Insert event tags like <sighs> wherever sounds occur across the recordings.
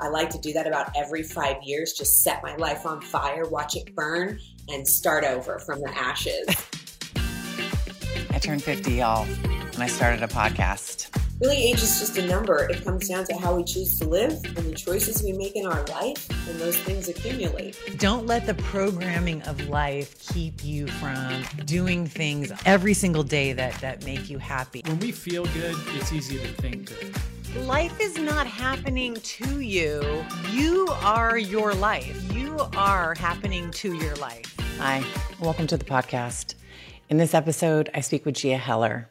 I like to do that about every five years, just set my life on fire, watch it burn, and start over from the ashes. I turned 50, y'all, and I started a podcast. Really, age is just a number. It comes down to how we choose to live and the choices we make in our life, and those things accumulate. Don't let the programming of life keep you from doing things every single day that, that make you happy. When we feel good, it's easy to think good. Life is not happening to you. You are your life. You are happening to your life. Hi, welcome to the podcast. In this episode, I speak with Gia Heller.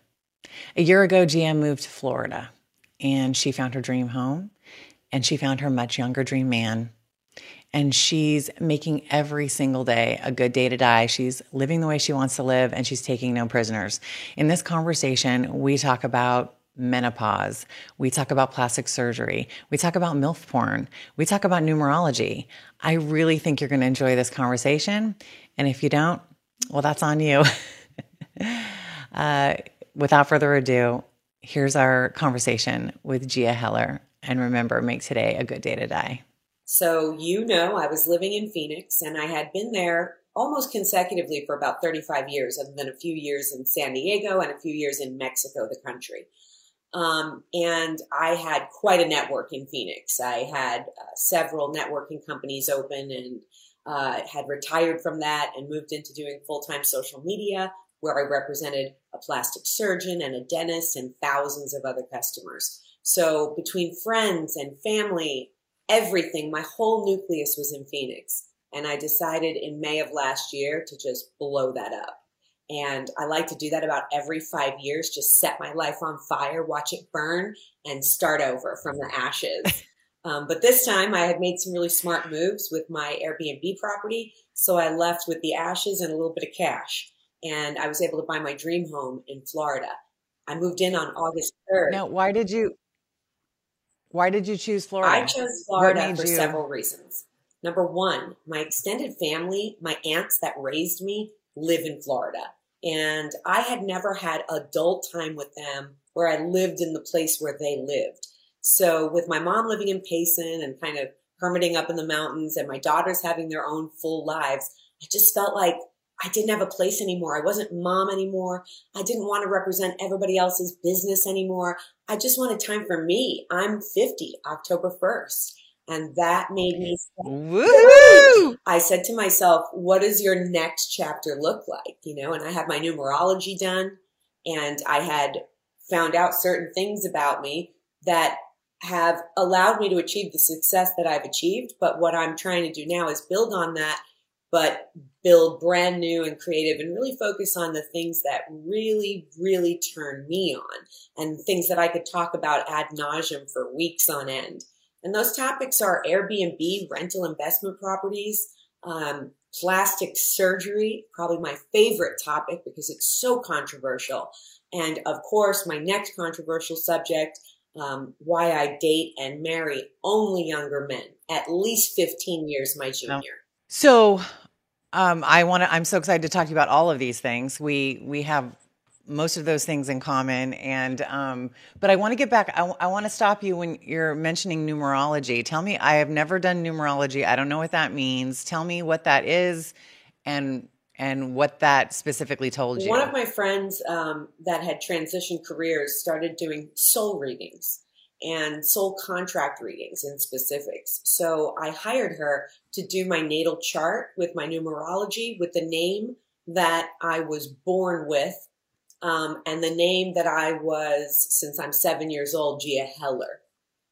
A year ago, Gia moved to Florida and she found her dream home and she found her much younger dream man. And she's making every single day a good day to die. She's living the way she wants to live and she's taking no prisoners. In this conversation, we talk about menopause. We talk about plastic surgery. We talk about MILF porn. We talk about numerology. I really think you're going to enjoy this conversation. And if you don't, well, that's on you. <laughs> uh, without further ado, here's our conversation with Gia Heller. And remember, make today a good day to die. So, you know, I was living in Phoenix and I had been there almost consecutively for about 35 years, other than a few years in San Diego and a few years in Mexico, the country. Um, and I had quite a network in Phoenix. I had uh, several networking companies open and uh, had retired from that and moved into doing full time social media, where I represented a plastic surgeon and a dentist and thousands of other customers. So between friends and family, everything, my whole nucleus was in Phoenix. And I decided in May of last year to just blow that up. And I like to do that about every five years, just set my life on fire, watch it burn, and start over from the ashes. <laughs> Um, but this time I had made some really smart moves with my Airbnb property. So I left with the ashes and a little bit of cash. And I was able to buy my dream home in Florida. I moved in on August 3rd. Now, why did you? Why did you choose Florida? I chose Florida for you? several reasons. Number one, my extended family, my aunts that raised me, live in Florida. And I had never had adult time with them where I lived in the place where they lived. So with my mom living in Payson and kind of hermiting up in the mountains and my daughters having their own full lives, I just felt like I didn't have a place anymore. I wasn't mom anymore. I didn't want to represent everybody else's business anymore. I just wanted time for me. I'm 50, October 1st. And that made me Woo! I said to myself, what does your next chapter look like? You know, and I had my numerology done and I had found out certain things about me that have allowed me to achieve the success that I've achieved. But what I'm trying to do now is build on that, but build brand new and creative and really focus on the things that really, really turn me on and things that I could talk about ad nauseum for weeks on end. And those topics are Airbnb, rental investment properties, um, plastic surgery, probably my favorite topic because it's so controversial. And of course, my next controversial subject, um, why I date and marry only younger men, at least 15 years my junior. So, um, I want to, I'm so excited to talk to you about all of these things. We, we have most of those things in common. And um, but I want to get back. I, I want to stop you when you're mentioning numerology. Tell me, I have never done numerology. I don't know what that means. Tell me what that is, and and what that specifically told you. One of my friends um, that had transitioned careers started doing soul readings and soul contract readings in specifics. So I hired her to do my natal chart with my numerology with the name that I was born with um, and the name that I was since I'm seven years old, Gia Heller.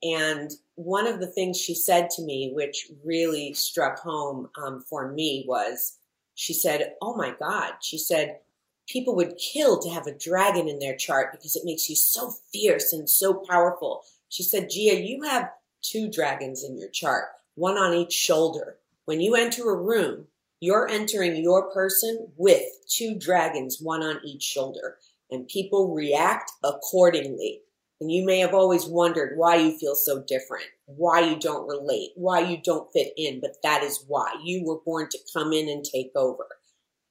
And one of the things she said to me, which really struck home um, for me, was she said, Oh my God, she said, people would kill to have a dragon in their chart because it makes you so fierce and so powerful. She said, Gia, you have two dragons in your chart, one on each shoulder. When you enter a room, you're entering your person with two dragons, one on each shoulder, and people react accordingly. And you may have always wondered why you feel so different, why you don't relate, why you don't fit in, but that is why you were born to come in and take over.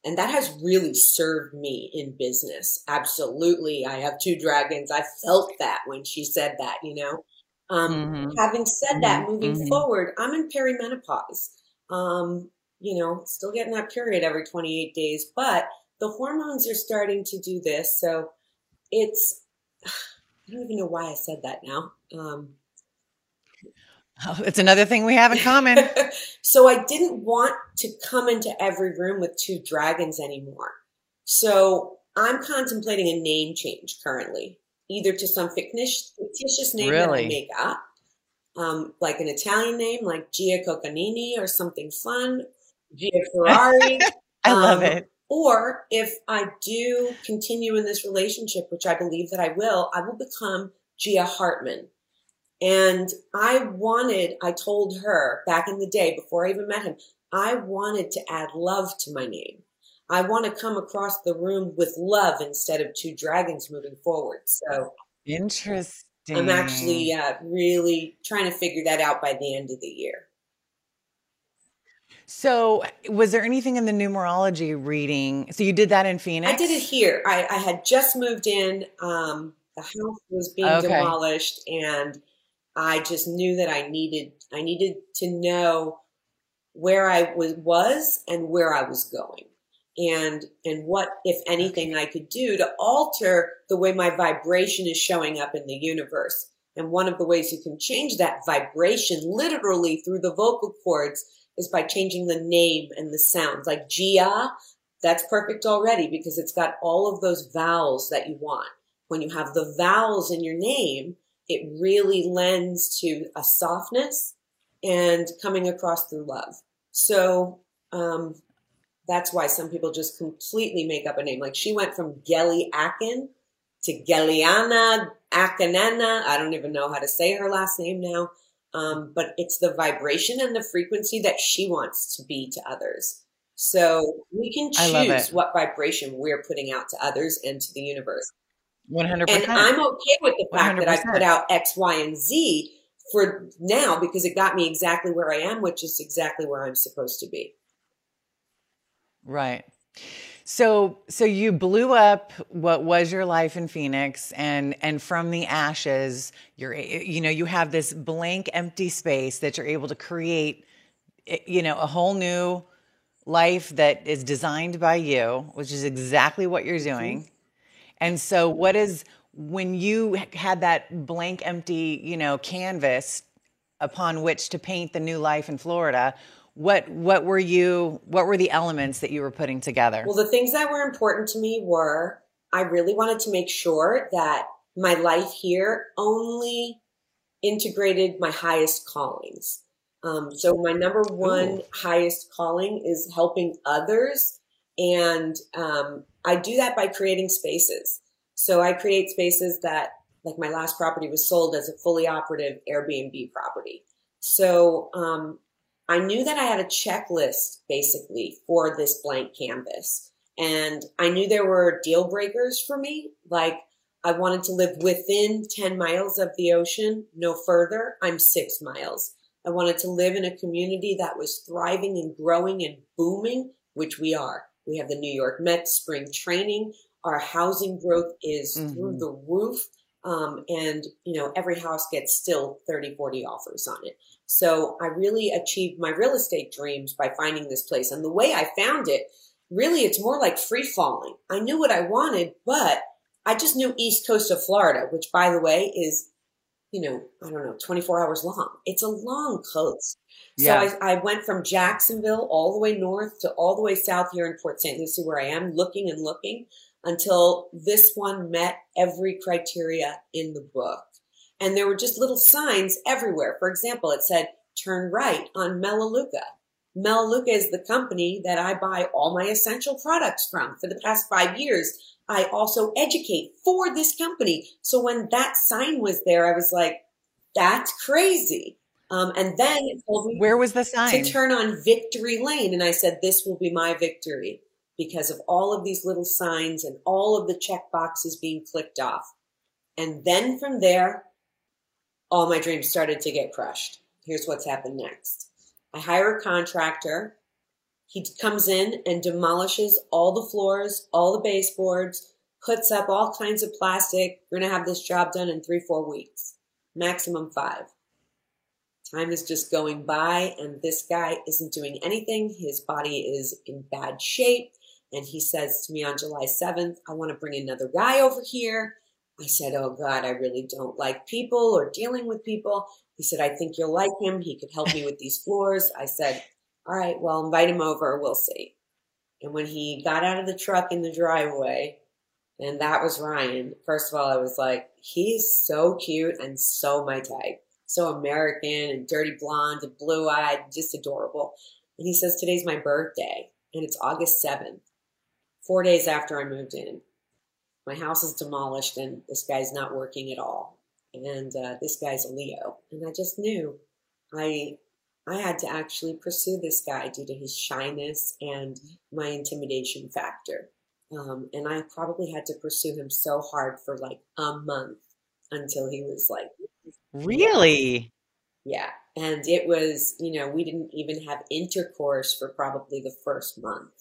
And that has really served me in business. Absolutely. I have two dragons. I felt that when she said that, you know. Um, mm-hmm. Having said mm-hmm. that, moving mm-hmm. forward, I'm in perimenopause. Um, you know, still getting that period every 28 days, but the hormones are starting to do this. So it's, <sighs> I don't even know why I said that now. Um, oh, it's another thing we have in common. <laughs> so I didn't want to come into every room with two dragons anymore. So I'm contemplating a name change currently, either to some fictitious, fictitious name really? that I make up, um, like an Italian name like Gia Cocanini or something fun, Gia <laughs> Ferrari. I um, love it. Or if I do continue in this relationship, which I believe that I will, I will become Gia Hartman. And I wanted, I told her back in the day before I even met him, I wanted to add love to my name. I want to come across the room with love instead of two dragons moving forward. So interesting. I'm actually uh, really trying to figure that out by the end of the year. So, was there anything in the numerology reading? So, you did that in Phoenix? I did it here. I, I had just moved in. Um, the house was being okay. demolished, and I just knew that I needed I needed to know where I was was and where I was going and and what if anything I could do to alter the way my vibration is showing up in the universe. And one of the ways you can change that vibration literally through the vocal cords is by changing the name and the sounds. Like Gia, that's perfect already because it's got all of those vowels that you want. When you have the vowels in your name, it really lends to a softness and coming across through love. So, um, that's why some people just completely make up a name. Like she went from Gelly Akin to Gelliana Akinena. I don't even know how to say her last name now. Um, but it's the vibration and the frequency that she wants to be to others. So we can choose what vibration we're putting out to others and to the universe. 100%. And I'm okay with the fact 100%. that I put out X, Y, and Z for now because it got me exactly where I am, which is exactly where I'm supposed to be. Right. So so you blew up what was your life in Phoenix and and from the ashes you're you know you have this blank empty space that you're able to create you know a whole new life that is designed by you which is exactly what you're doing. Mm-hmm. And so what is when you had that blank empty, you know, canvas upon which to paint the new life in Florida, what what were you what were the elements that you were putting together? Well the things that were important to me were i really wanted to make sure that my life here only integrated my highest callings. Um, so my number one Ooh. highest calling is helping others. And um, i do that by creating spaces. So i create spaces that like my last property was sold as a fully operative airbnb property. So um, I knew that I had a checklist basically for this blank canvas. And I knew there were deal breakers for me. Like I wanted to live within 10 miles of the ocean, no further. I'm six miles. I wanted to live in a community that was thriving and growing and booming, which we are. We have the New York Mets spring training. Our housing growth is mm-hmm. through the roof. Um, and, you know, every house gets still 30, 40 offers on it. So I really achieved my real estate dreams by finding this place. And the way I found it, really, it's more like free falling. I knew what I wanted, but I just knew East Coast of Florida, which by the way is, you know, I don't know, 24 hours long. It's a long coast. Yeah. So I, I went from Jacksonville all the way north to all the way south here in Port St. Lucie, where I am looking and looking until this one met every criteria in the book. And there were just little signs everywhere. For example, it said, turn right on Melaleuca. Melaleuca is the company that I buy all my essential products from. For the past five years, I also educate for this company. So when that sign was there, I was like, that's crazy. Um, and then it told me where was the sign to turn on Victory Lane, and I said this will be my victory because of all of these little signs and all of the check boxes being clicked off. And then from there, all my dreams started to get crushed. Here's what's happened next. I hire a contractor. He comes in and demolishes all the floors, all the baseboards, puts up all kinds of plastic. We're going to have this job done in three, four weeks. maximum five. Time is just going by, and this guy isn't doing anything. His body is in bad shape. And he says to me on July 7th, I want to bring another guy over here. I said, Oh God, I really don't like people or dealing with people. He said, I think you'll like him. He could help me with these floors. I said, All right, well, invite him over. We'll see. And when he got out of the truck in the driveway, and that was Ryan, first of all, I was like, He's so cute and so my type. So American and dirty blonde and blue eyed, just adorable. And he says, Today's my birthday, and it's August 7th, four days after I moved in my house is demolished and this guy's not working at all. And uh, this guy's a Leo. And I just knew I I had to actually pursue this guy due to his shyness and my intimidation factor. Um, and I probably had to pursue him so hard for like a month until he was like, Really? Yeah. And it was, you know, we didn't even have intercourse for probably the first month,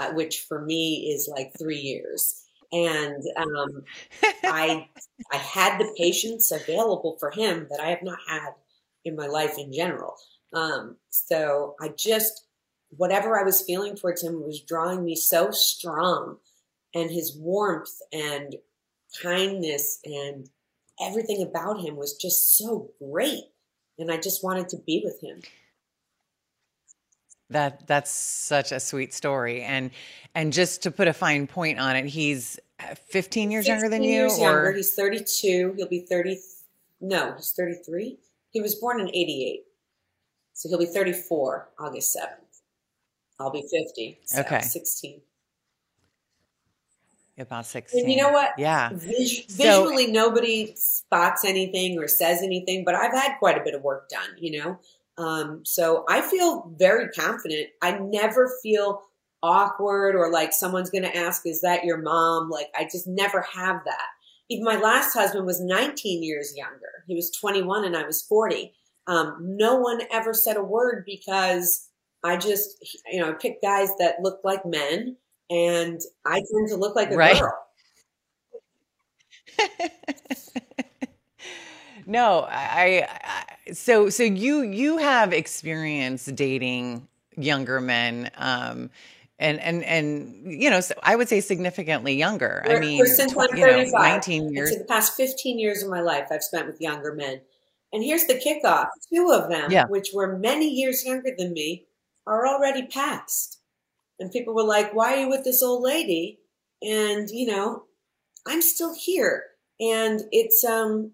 uh, which for me is like three years and um, I <laughs> I had the patience available for him that I have not had in my life in general. Um, so I just whatever I was feeling towards him was drawing me so strong, and his warmth and kindness and everything about him was just so great, and I just wanted to be with him. That that's such a sweet story, and and just to put a fine point on it, he's 15 years younger than you? Years or? younger. He's 32. He'll be 30. No, he's 33. He was born in 88. So he'll be 34 August 7th. I'll be 50. So okay. 16. About 16. And you know what? Yeah. Vis- visually, so, nobody spots anything or says anything, but I've had quite a bit of work done, you know? Um, so I feel very confident. I never feel awkward or like someone's going to ask, is that your mom? Like I just never have that. Even my last husband was 19 years younger. He was 21 and I was 40. Um, no one ever said a word because I just, you know, picked guys that looked like men and I tend to look like a right. girl. <laughs> no, I, I, so, so you, you have experience dating younger men. Um, and and and you know, so I would say significantly younger. We're, I mean, since tw- you know, nineteen years. The past fifteen years of my life, I've spent with younger men. And here's the kickoff: two of them, yeah. which were many years younger than me, are already past. And people were like, "Why are you with this old lady?" And you know, I'm still here. And it's um,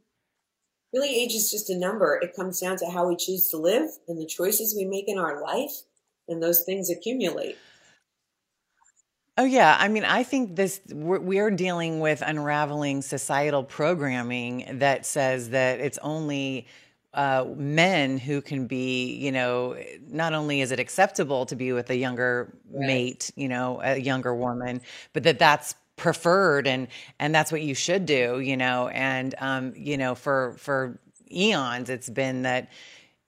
really age is just a number. It comes down to how we choose to live and the choices we make in our life, and those things accumulate. Oh yeah, I mean, I think this we're, we're, dealing with unraveling societal programming that says that it's only uh, men who can be, you know, not only is it acceptable to be with a younger right. mate, you know, a younger woman, but that that's preferred and and that's what you should do, you know, and um, you know, for for eons, it's been that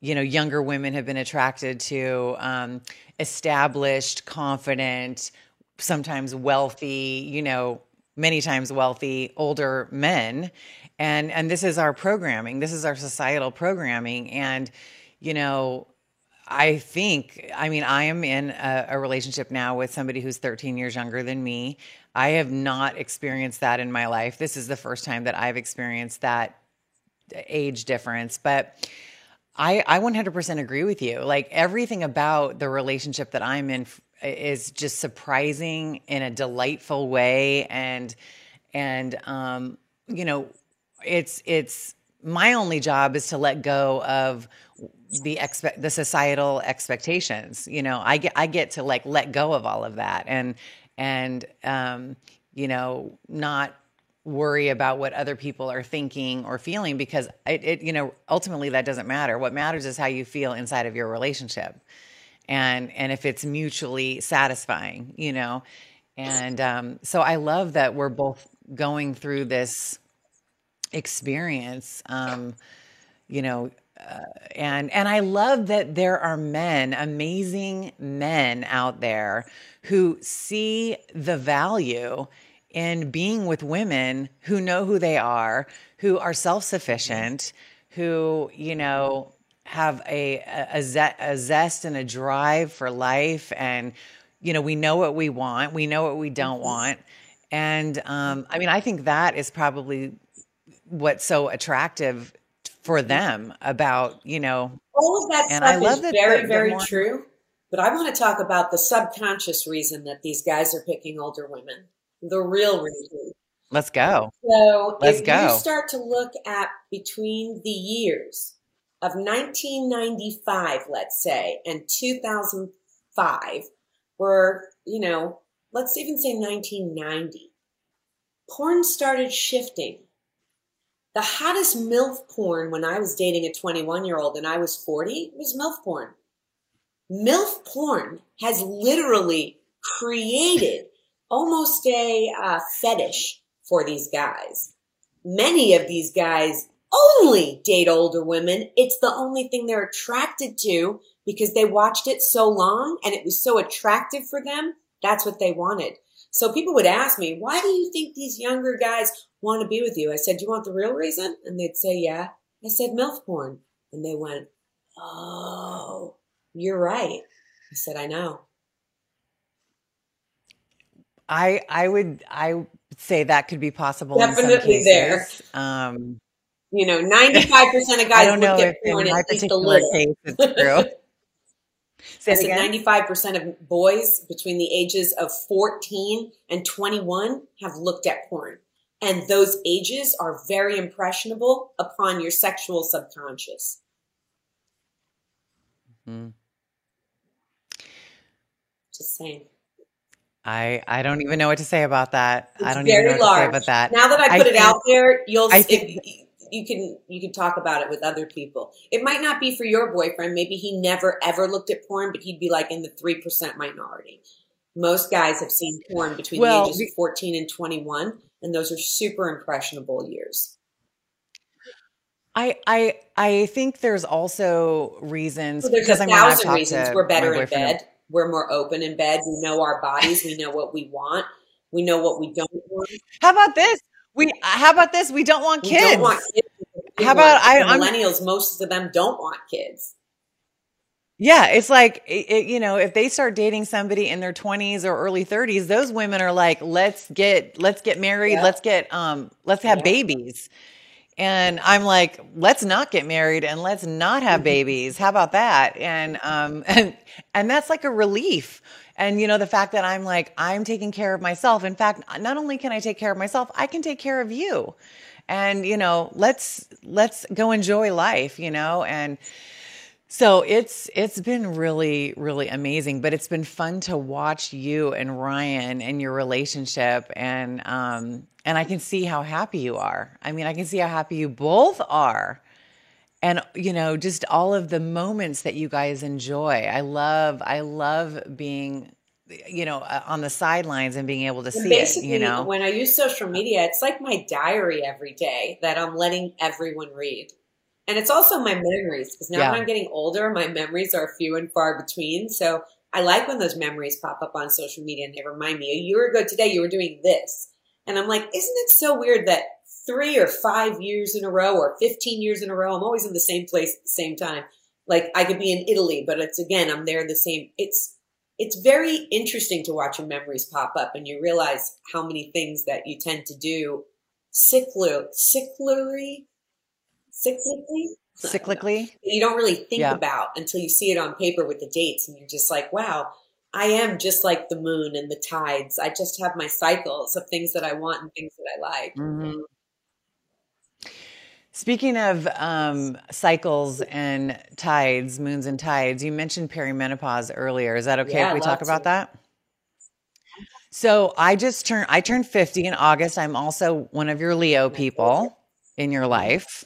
you know younger women have been attracted to um, established, confident sometimes wealthy, you know, many times wealthy older men. And and this is our programming. This is our societal programming. And, you know, I think, I mean, I am in a, a, relationship now with somebody who's 13 years younger than me. I have not experienced that in my life. This is the first time that I've experienced that age difference. But I, I 100% agree with you. Like everything about the relationship that I'm in is just surprising in a delightful way. And and um you know it's it's my only job is to let go of the expect the societal expectations. You know i get i get to like let go of all of that and and um you know not worry about what other people are thinking or feeling because it, it you know ultimately that doesn't matter. What matters is how you feel inside of your relationship and and if it's mutually satisfying you know? And um, so i love that we're both going through this experience um, you know uh, and and i love that there are men amazing men out there who see the value in being with women who know who they are who are self-sufficient who, you know, have a a, a, zest and a drive for life and you know, we know what we want, we know what we don't mm-hmm. want. And um, I mean, I think that is probably what's so attractive for them about, you know, all of that and stuff I love is that very, very more- true. But I want to talk about the subconscious reason that these guys are picking older women. The real reason. Let's go. So Let's if go. you start to look at between the years of 1995, let's say, and 2005, were, you know, let's even say 1990, porn started shifting. The hottest MILF porn when I was dating a 21 year old and I was 40 was MILF porn. MILF porn has literally created almost a uh, fetish for these guys. Many of these guys only date older women. It's the only thing they're attracted to because they watched it so long and it was so attractive for them. That's what they wanted. So people would ask me, why do you think these younger guys want to be with you? I said, do you want the real reason? And they'd say, yeah. I said, MILF porn. And they went, oh, you're right. I said, I know. I I would I say that could be possible. Definitely there. Um, you know, <laughs> ninety five percent of guys I don't know if in my particular case it's <laughs> true. Say I ninety five percent of boys between the ages of fourteen and twenty one have looked at porn, and those ages are very impressionable upon your sexual subconscious. Mm-hmm. Just saying. I I don't even know what to say about that. It's I don't even know what large. to say about that. Now that I put I it think, out there, you'll I think, you can you can talk about it with other people. It might not be for your boyfriend. Maybe he never ever looked at porn, but he'd be like in the three percent minority. Most guys have seen porn between well, the ages of fourteen and twenty one, and those are super impressionable years. I I I think there's also reasons. there's a thousand reasons. We're better in bed. We're more open in bed. We know our bodies. We know what we want. We know what we don't want. How about this? We how about this? We don't want kids. We don't want kids. How about I, millennials? I'm, most of them don't want kids. Yeah, it's like it, it, you know, if they start dating somebody in their 20s or early 30s, those women are like, "Let's get let's get married, yeah. let's get um let's have yeah. babies." And I'm like, let's not get married and let's not have mm-hmm. babies. How about that? And um <laughs> and and that's like a relief. And you know, the fact that I'm like, I'm taking care of myself. In fact, not only can I take care of myself, I can take care of you. And you know, let's let's go enjoy life, you know, and so it's it's been really really amazing, but it's been fun to watch you and Ryan and your relationship and um and I can see how happy you are. I mean, I can see how happy you both are. And you know, just all of the moments that you guys enjoy. I love I love being you know uh, on the sidelines and being able to see Basically, it you know when i use social media it's like my diary every day that i'm letting everyone read and it's also my memories because now yeah. when I'm getting older, my memories are few and far between. So I like when those memories pop up on social media and they remind me, a year ago today, you were doing this. And I'm like, isn't it so weird that three or five years in a row or 15 years in a row, I'm always in the same place at the same time. Like I could be in Italy, but it's again, I'm there the same. It's, it's very interesting to watch your memories pop up and you realize how many things that you tend to do. Cyclically, cyclically cyclically? <laughs> Cyclically? You don't really think yeah. about until you see it on paper with the dates and you're just like wow i am just like the moon and the tides. I just have my cycles of things that i want and things that i like. Mm-hmm. Speaking of um, cycles and tides, moons and tides, you mentioned perimenopause earlier. Is that okay yeah, if we talk to. about that? So I just turned I turned 50 in August. I'm also one of your Leo people in your life.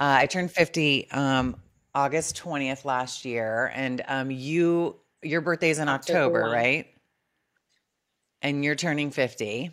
Uh, I turned 50 um, August 20th last year, and um, you your birthday's in October, October right? And you're turning 50.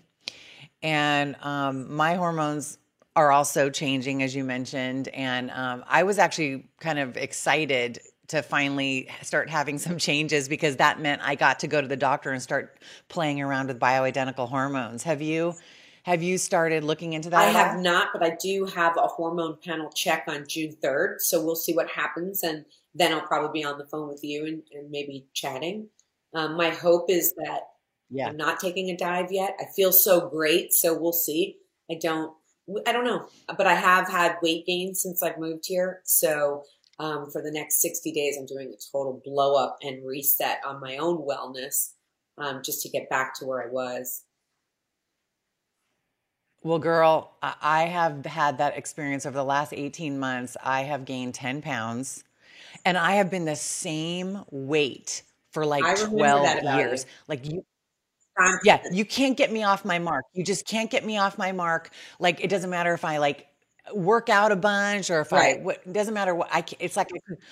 And um, my hormones are also changing, as you mentioned. And um, I was actually kind of excited to finally start having some changes because that meant I got to go to the doctor and start playing around with bioidentical hormones. Have you Have you started looking into that? I have not, but I do have a hormone panel check on June 3rd. So we'll see what happens. And then I'll probably be on the phone with you and, and maybe chatting. Um, my hope is that Yeah. I'm not taking a dive yet. I feel so great. So we'll see. I don't, I don't know, but I have had weight gain since I've moved here. So um, for the next 60 days, I'm doing a total blow up and reset on my own wellness um, just to get back to where I was. Well, girl, I have had that experience over the last 18 months. I have gained 10 pounds and I have been the same weight for like 12 years. you. Like you, yeah, you can't get me off my mark. You just can't get me off my mark. Like it doesn't matter if I like work out a bunch or if I, Right. what, doesn't matter what I, it's like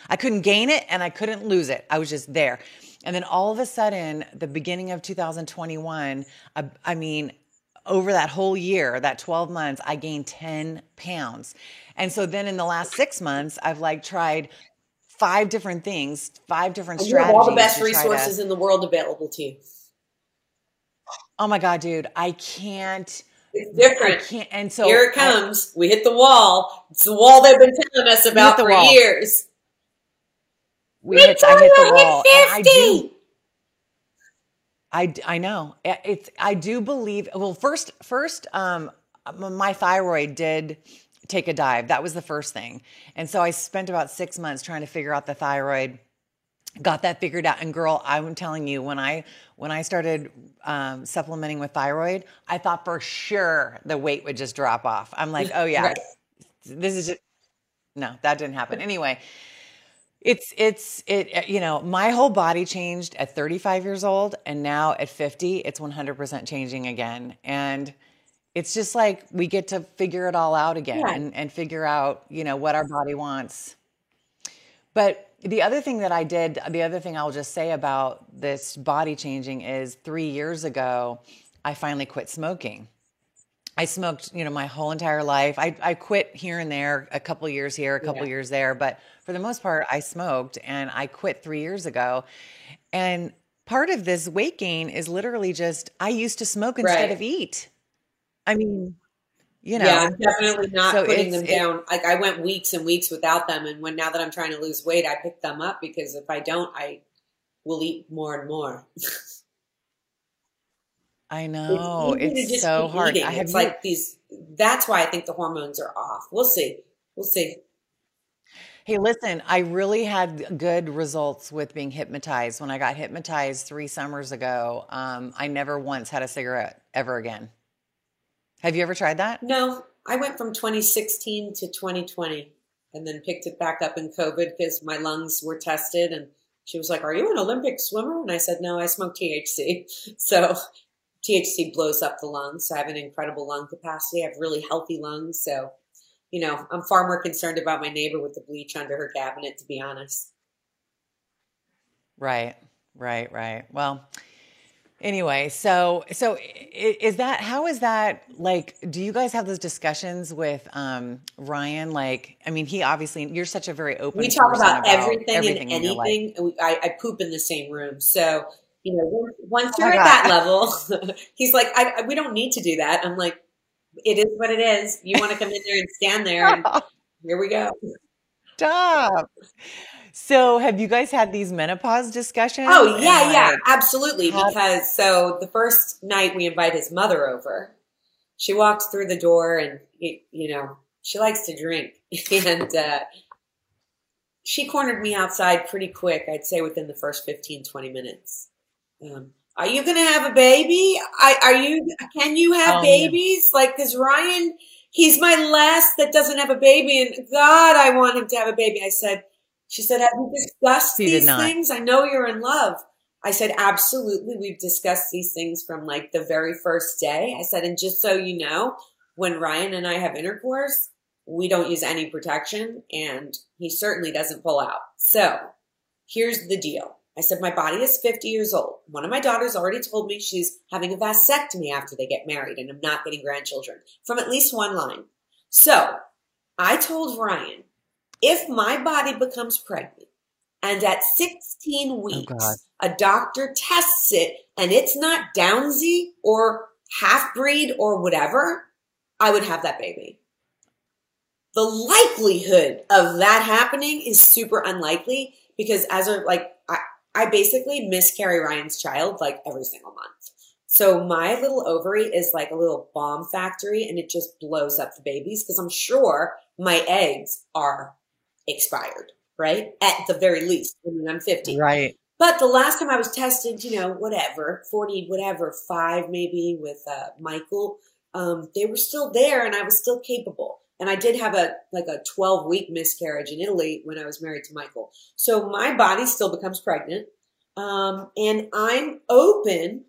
I couldn't, I gain it and I couldn't lose it. I was just there. And then all of a sudden, the beginning of 2021, I, I mean, over that whole year, that 12 months, I gained 10 pounds. And so then in the last six months, I've like tried five different things, five different And you have strategies. all the best try to- resources in the world available to you. Oh my God, dude, I can't. It's different. I can't. And so Here it I- comes. we hit the wall. It's the wall they've been telling us about for wall. years. we hit, I hit the wall. And I do, 50. I, I know I- it's, I do believe, well, first, first, um, my thyroid did take a dive. That was the first thing. And so I spent about six months trying to figure out the thyroid, got that figured out. And girl, I'm telling you, when I, when I started, um, supplementing with thyroid, I thought for sure the weight would just drop off. I'm like, oh yeah, Right. this is just, no, that didn't happen. Anyway, it's it's it you know, my whole body changed at 35 years old and now at 50 it's 100% changing again. And it's just like we get to figure it all out again Yeah. and and figure out, you know, what our body wants. But the other thing that I did, the other thing I'll just say about this body changing is 3 years ago I finally quit smoking. I smoked, you know, my whole entire life. I, I quit here and there, a couple years here, a couple Yeah. years there, but for the most part, I smoked and I quit three years ago. And part of this weight gain is literally just I used to smoke instead Right. of eat. I mean, you know, yeah, I'm definitely not so putting it's- them it- down. Like I went weeks and weeks without them, and when now that I'm trying to lose weight, I pick them up because if I don't, I will eat more and more. I <laughs> know to it's so hard. eating. I have it's like these. That's why I think the hormones are off. We'll see. We'll see. Hey, listen, I really had good results with being hypnotized. When I got hypnotized three summers ago, um, I never once had a cigarette ever again. Have you ever tried that? No, I went from 2016 to 2020 and then picked it back up in COVID because my lungs were tested. And she was like, Are you an Olympic swimmer? And I said, No, I smoke THC. <laughs> So THC blows up the lungs. So I have an incredible lung capacity. I have really healthy lungs. So, you know, I'm far more concerned about my neighbor with the bleach under her cabinet, to be honest. Right, right, right. Well, anyway, so so is that how is that like? Do you guys have those discussions with um, Ryan? Like, I mean, he obviously you're such a very open. we talk person about, everything, everything and anything. and we, I, I poop in the same room. So, you know, once- Oh you're my at God. that <laughs> level, <laughs> he's like, I, I- we don't need to do that. I'm like, it is what it is. You want to come in there and stand there, and <laughs> here we go. Stop. So, have you guys had these menopause discussions? Oh yeah, yeah, absolutely. Because so the first night we invite his mother over. She walks through the door, and you know she likes to drink, <laughs> and uh, she cornered me outside pretty quick. I'd say within the first 15, 20 minutes. Um, are you going to have a baby? I, are you? Can you have no. babies? Like, because Ryan, he's my last that doesn't have a baby, and God, I want him to have a baby. I said. She said, Have you discussed He did these things? I know you're in love. I said, Absolutely. We've discussed these things from like the very first day. I said, And just so you know, when Ryan and I have intercourse, we don't use any protection and he certainly doesn't pull out. So here's the deal. I said, My body is 50 years old. One of my daughters already told me she's having a vasectomy after they get married and I'm not getting grandchildren from at least one line. So I told Ryan, if my body becomes pregnant and at 16 weeks God. a doctor tests it and it's not Downsy or half breed or whatever, I would have that baby. The likelihood of that happening is super unlikely because as a like I, I basically miscarry Ryan's child like every single month. So my little ovary is like a little bomb factory and it just blows up the babies because I'm sure my eggs are expired, right? At the very least. I mean, I'm 50. Right. But the last time I was tested, you know, whatever, 40, whatever, five maybe with uh, Michael, um, they were still there and I was still capable. And I did have a like a 12 week miscarriage in Italy when I was married to Michael. So my body still becomes pregnant. Um, and I'm open.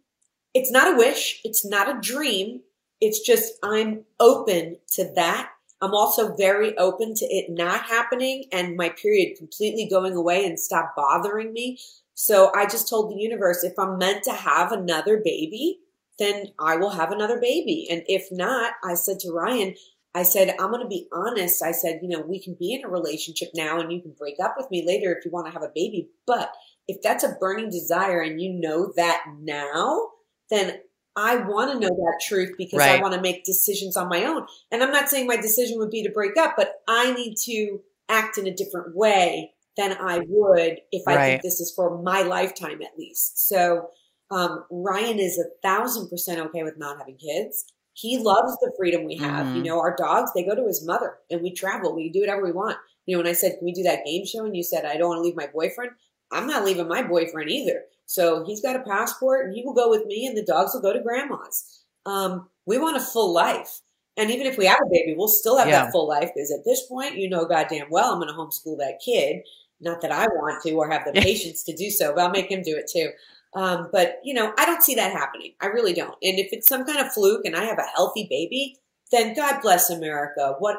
It's not a wish. It's not a dream. It's just I'm open to that. I'm also very open to it not happening and my period completely going away and stop bothering me. So I just told the universe if I'm meant to have another baby, then I will have another baby. And if not, I said to Ryan, I said, I'm going to be honest. I said, you know, we can be in a relationship now and you can break up with me later if you want to have a baby. But if that's a burning desire and you know that now, then I want to know that truth because right. I want to make decisions on my own. And I'm not saying my decision would be to break up, but I need to act in a different way than I would if I right. think this is for my lifetime at least. So, um, Ryan is a thousand percent okay with not having kids. He loves the freedom we have. Mm-hmm. You know, our dogs, they go to his mother and we travel. We do whatever we want. You know, when I said, can we do that game show? And you said, I don't want to leave my boyfriend. I'm not leaving my boyfriend either. So he's got a passport and he will go with me and the dogs will go to grandma's. Um, we want a full life. And even if we have a baby, we'll still have yeah. that full life because at this point, you know goddamn well I'm going to homeschool that kid. Not that I want to or have the patience to do so, but I'll make him do it too. Um, but you know, I don't see that happening. I really don't. And if it's some kind of fluke and I have a healthy baby, then God bless America. What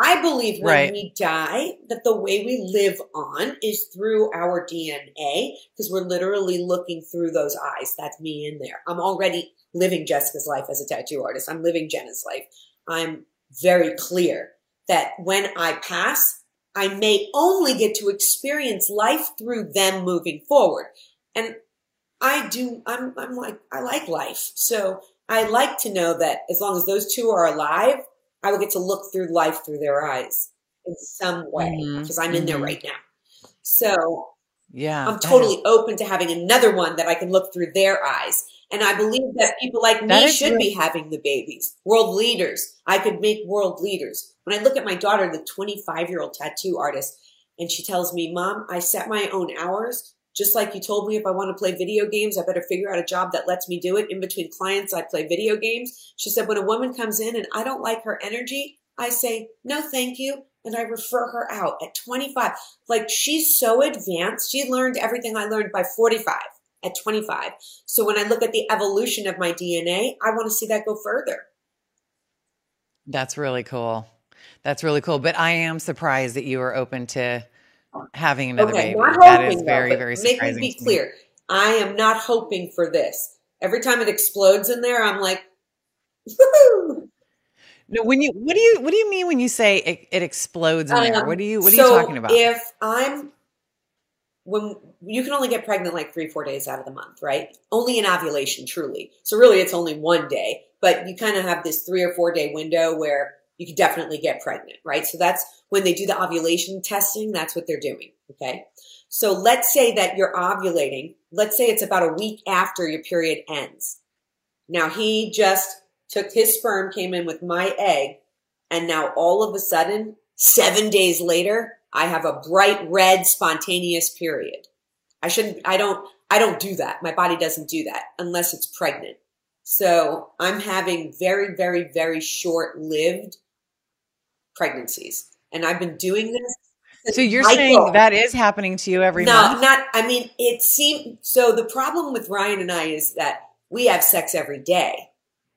I, believe when right. we die that the way we live on is through our DNA because we're literally looking through those eyes. That's me in there. I'm already living Jessica's life as a tattoo artist. I'm living Jenna's life. I'm very clear that when I pass, I may only get to experience life through them moving forward. And I do, I'm, I'm like, I like life. So I like to know that as long as those two are alive, I will get to look through life through their eyes in some way because mm-hmm. I'm in there mm-hmm. right now. So yeah, I'm totally open to having another one that I can look through their eyes. And I believe that people like me should be having the babies, world leaders. I could make world leaders. When I look at my daughter, the 25 year old tattoo artist, and she tells me, Mom, I set my own hours. Just like you told me, if I want to play video games, I better figure out a job that lets me do it. In between clients, I play video games. She said, when a woman comes in and I don't like her energy, I say, no, thank you. And I refer her out at 25. Like she's so advanced. She learned everything I learned by 45 at 25. So when I look at the evolution of my DNA, I want to see that go further. That's really cool. That's really cool. But I am surprised that you are open to having another okay, baby. that is very, though, very surprising. Make me be clear. Me. I am not hoping for this. Every time it explodes in there, I'm like, Woo! No, when you what do you what do you mean when you say it, it explodes in um, there? What do you what are you talking about? If I'm when you can only get pregnant like three four days out of the month, right? Only in ovulation, truly. So really, it's only one day, but you kind of have this three or four day window where you could definitely get pregnant, right? So that's when they do the ovulation testing, that's what they're doing. Okay. So let's say that you're ovulating. Let's say it's about a week after your period ends. Now he just took his sperm, came in with my egg, and now all of a sudden, seven days later, I have a bright red spontaneous period. I shouldn't, I don't, I don't do that. My body doesn't do that unless it's pregnant. So I'm having very, very, very short lived pregnancies. And I've been doing this. So you're saying that is happening to you every no, month? No, not, I mean, it seems, so the problem with Ryan and I is that we have sex every day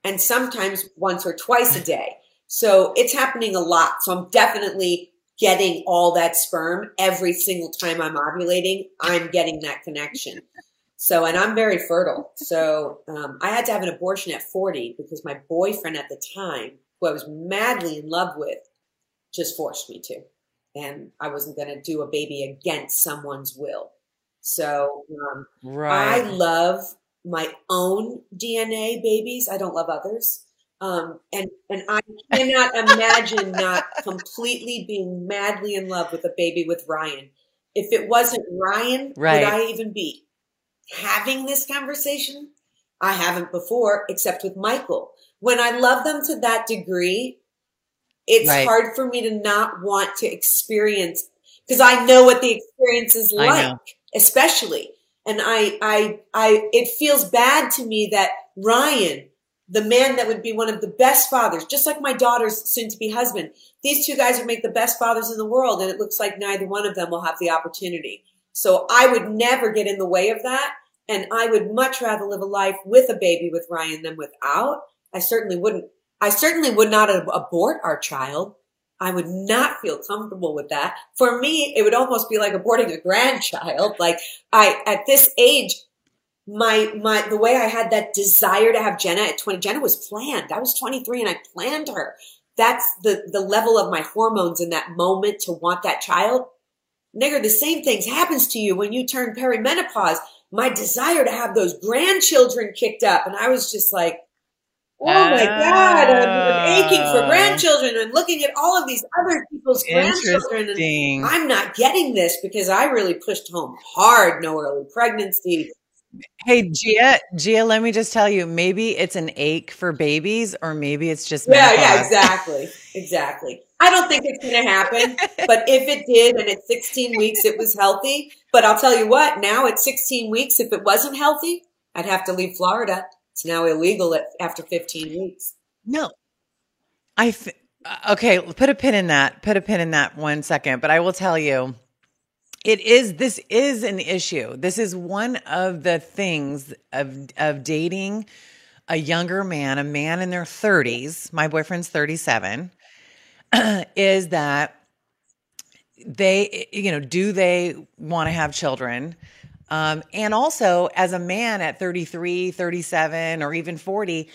and sometimes once or twice a day. So it's happening a lot. So I'm definitely getting all that sperm every single time I'm ovulating. I'm getting that connection. So, and I'm very fertile. So, um, I had to have an abortion at 40 because my boyfriend at the time, who I was madly in love with, just forced me to. And I wasn't going to do a baby against someone's will. So, um, right. I love my own DNA babies. I don't love others. Um, and and I cannot imagine not completely being madly in love with a baby with Ryan. If it wasn't Ryan, Right. would I even be having this conversation? I haven't before, except with Michael. When I love them to that degree, it's Right. hard for me to not want to experience because I know what the experience is like, especially. And I, I, I, it feels bad to me that Ryan, the man that would be one of the best fathers, just like my daughter's soon to be husband, these two guys would make the best fathers in the world. And it looks like neither one of them will have the opportunity. So I would never get in the way of that. And I would much rather live a life with a baby with Ryan than without. I certainly wouldn't, I certainly would not abort our child. I would not feel comfortable with that. For me, it would almost be like aborting a grandchild. Like I, at this age, my, my, the way I had that desire to have Jenna at 20, Jenna was planned. I was 23 and I planned her. That's the, the level of my hormones in that moment to want that child. Nigger, the same things happens to you when you turn perimenopause. My desire to have those grandchildren kicked up. And I was just like, Oh my God, I'm, I'm aching for Ah. grandchildren and looking at all of these other people's grandchildren. And I'm not getting this because I really pushed home hard. No early pregnancy. Hey, Gia, Gia, let me just tell you, maybe it's an ache for babies, or maybe it's just Yeah, yeah, exactly. Exactly. I don't think it's going to happen, but if it did and at 16 weeks it was healthy, but I'll tell you what, now at 16 weeks, if it wasn't healthy, I'd have to leave Florida. It's now illegal at, after 15 weeks. No, I uh, okay. Put a pin in that. Put a pin in that one second. But I will tell you, it is. This is an issue. This is one of the things of of dating a younger man, a man in their thirties. My boyfriend's thirty seven. <clears throat> is that they, you know, do they want to have children? Um, and also, as a man at 33, 37, or even 40,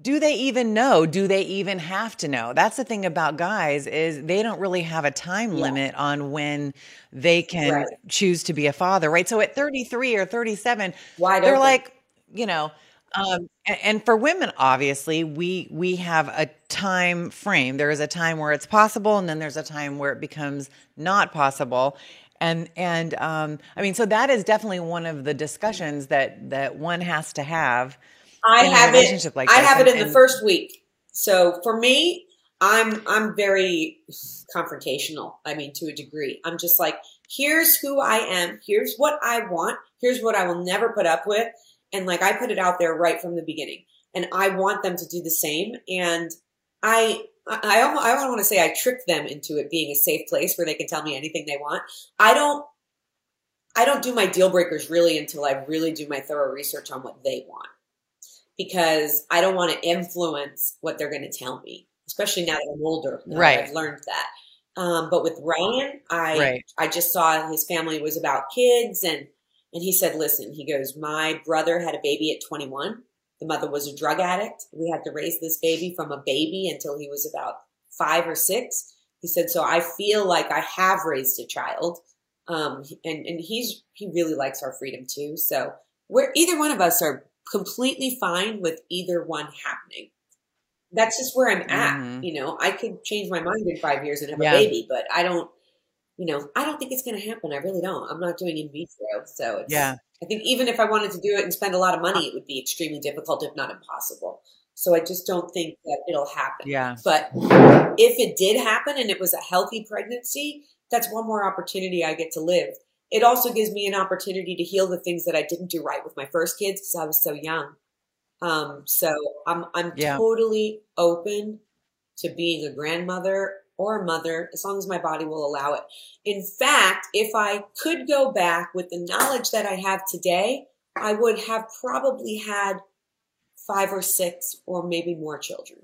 do they even know? Do they even have to know? That's the thing about guys is they don't really have a time Yeah. limit on when they can Right. choose to be a father, right? So at 33 or 37, Wide they're open. like, you know, um, and, and for women, obviously, we we have a time frame. There is a time where it's possible, and then there's a time where it becomes not possible. And and um, I mean, so that is definitely one of the discussions that that one has to have. I in a have relationship it. like I have it and- in the first week. So for me, I'm I'm very confrontational. I mean, to a degree, I'm just like, here's who I am. Here's what I want. Here's what I will never put up with. And like, I put it out there right from the beginning, and I want them to do the same. And I. I, I almost, I don't want to say I tricked them into it being a safe place where they can tell me anything they want. I don't I don't do my deal breakers really until I really do my thorough research on what they want because I don't want to influence what they're going to tell me, especially now that I'm older. Now Right. I've learned that. Um, but with Ryan, I Right. I just saw his family was about kids, and and he said, "Listen," he goes, "My brother had a baby at 21. The mother was a drug addict. We had to raise this baby from a baby until he was about five or six. He said, so I feel like I have raised a child." Um, and and he's he really likes our freedom too. So we're either one of us are completely fine with either one happening. That's just where I'm at. Mhm. You know, I could change my mind in five years and have Yeah. a baby, but I don't. You know, I don't think it's going to happen. I really don't. I'm not doing in vitro, so it's. Yeah. I think even if I wanted to do it and spend a lot of money, it would be extremely difficult, if not impossible. So I just don't think that it'll happen. Yeah. But if it did happen and it was a healthy pregnancy, that's one more opportunity I get to live. It also gives me an opportunity to heal the things that I didn't do right with my first kids because I was so young. Um, so I'm I'm Yeah. totally open to being a grandmother or a mother as long as my body will allow it. In fact, if I could go back with the knowledge that I have today, I would have probably had five or six or maybe more children.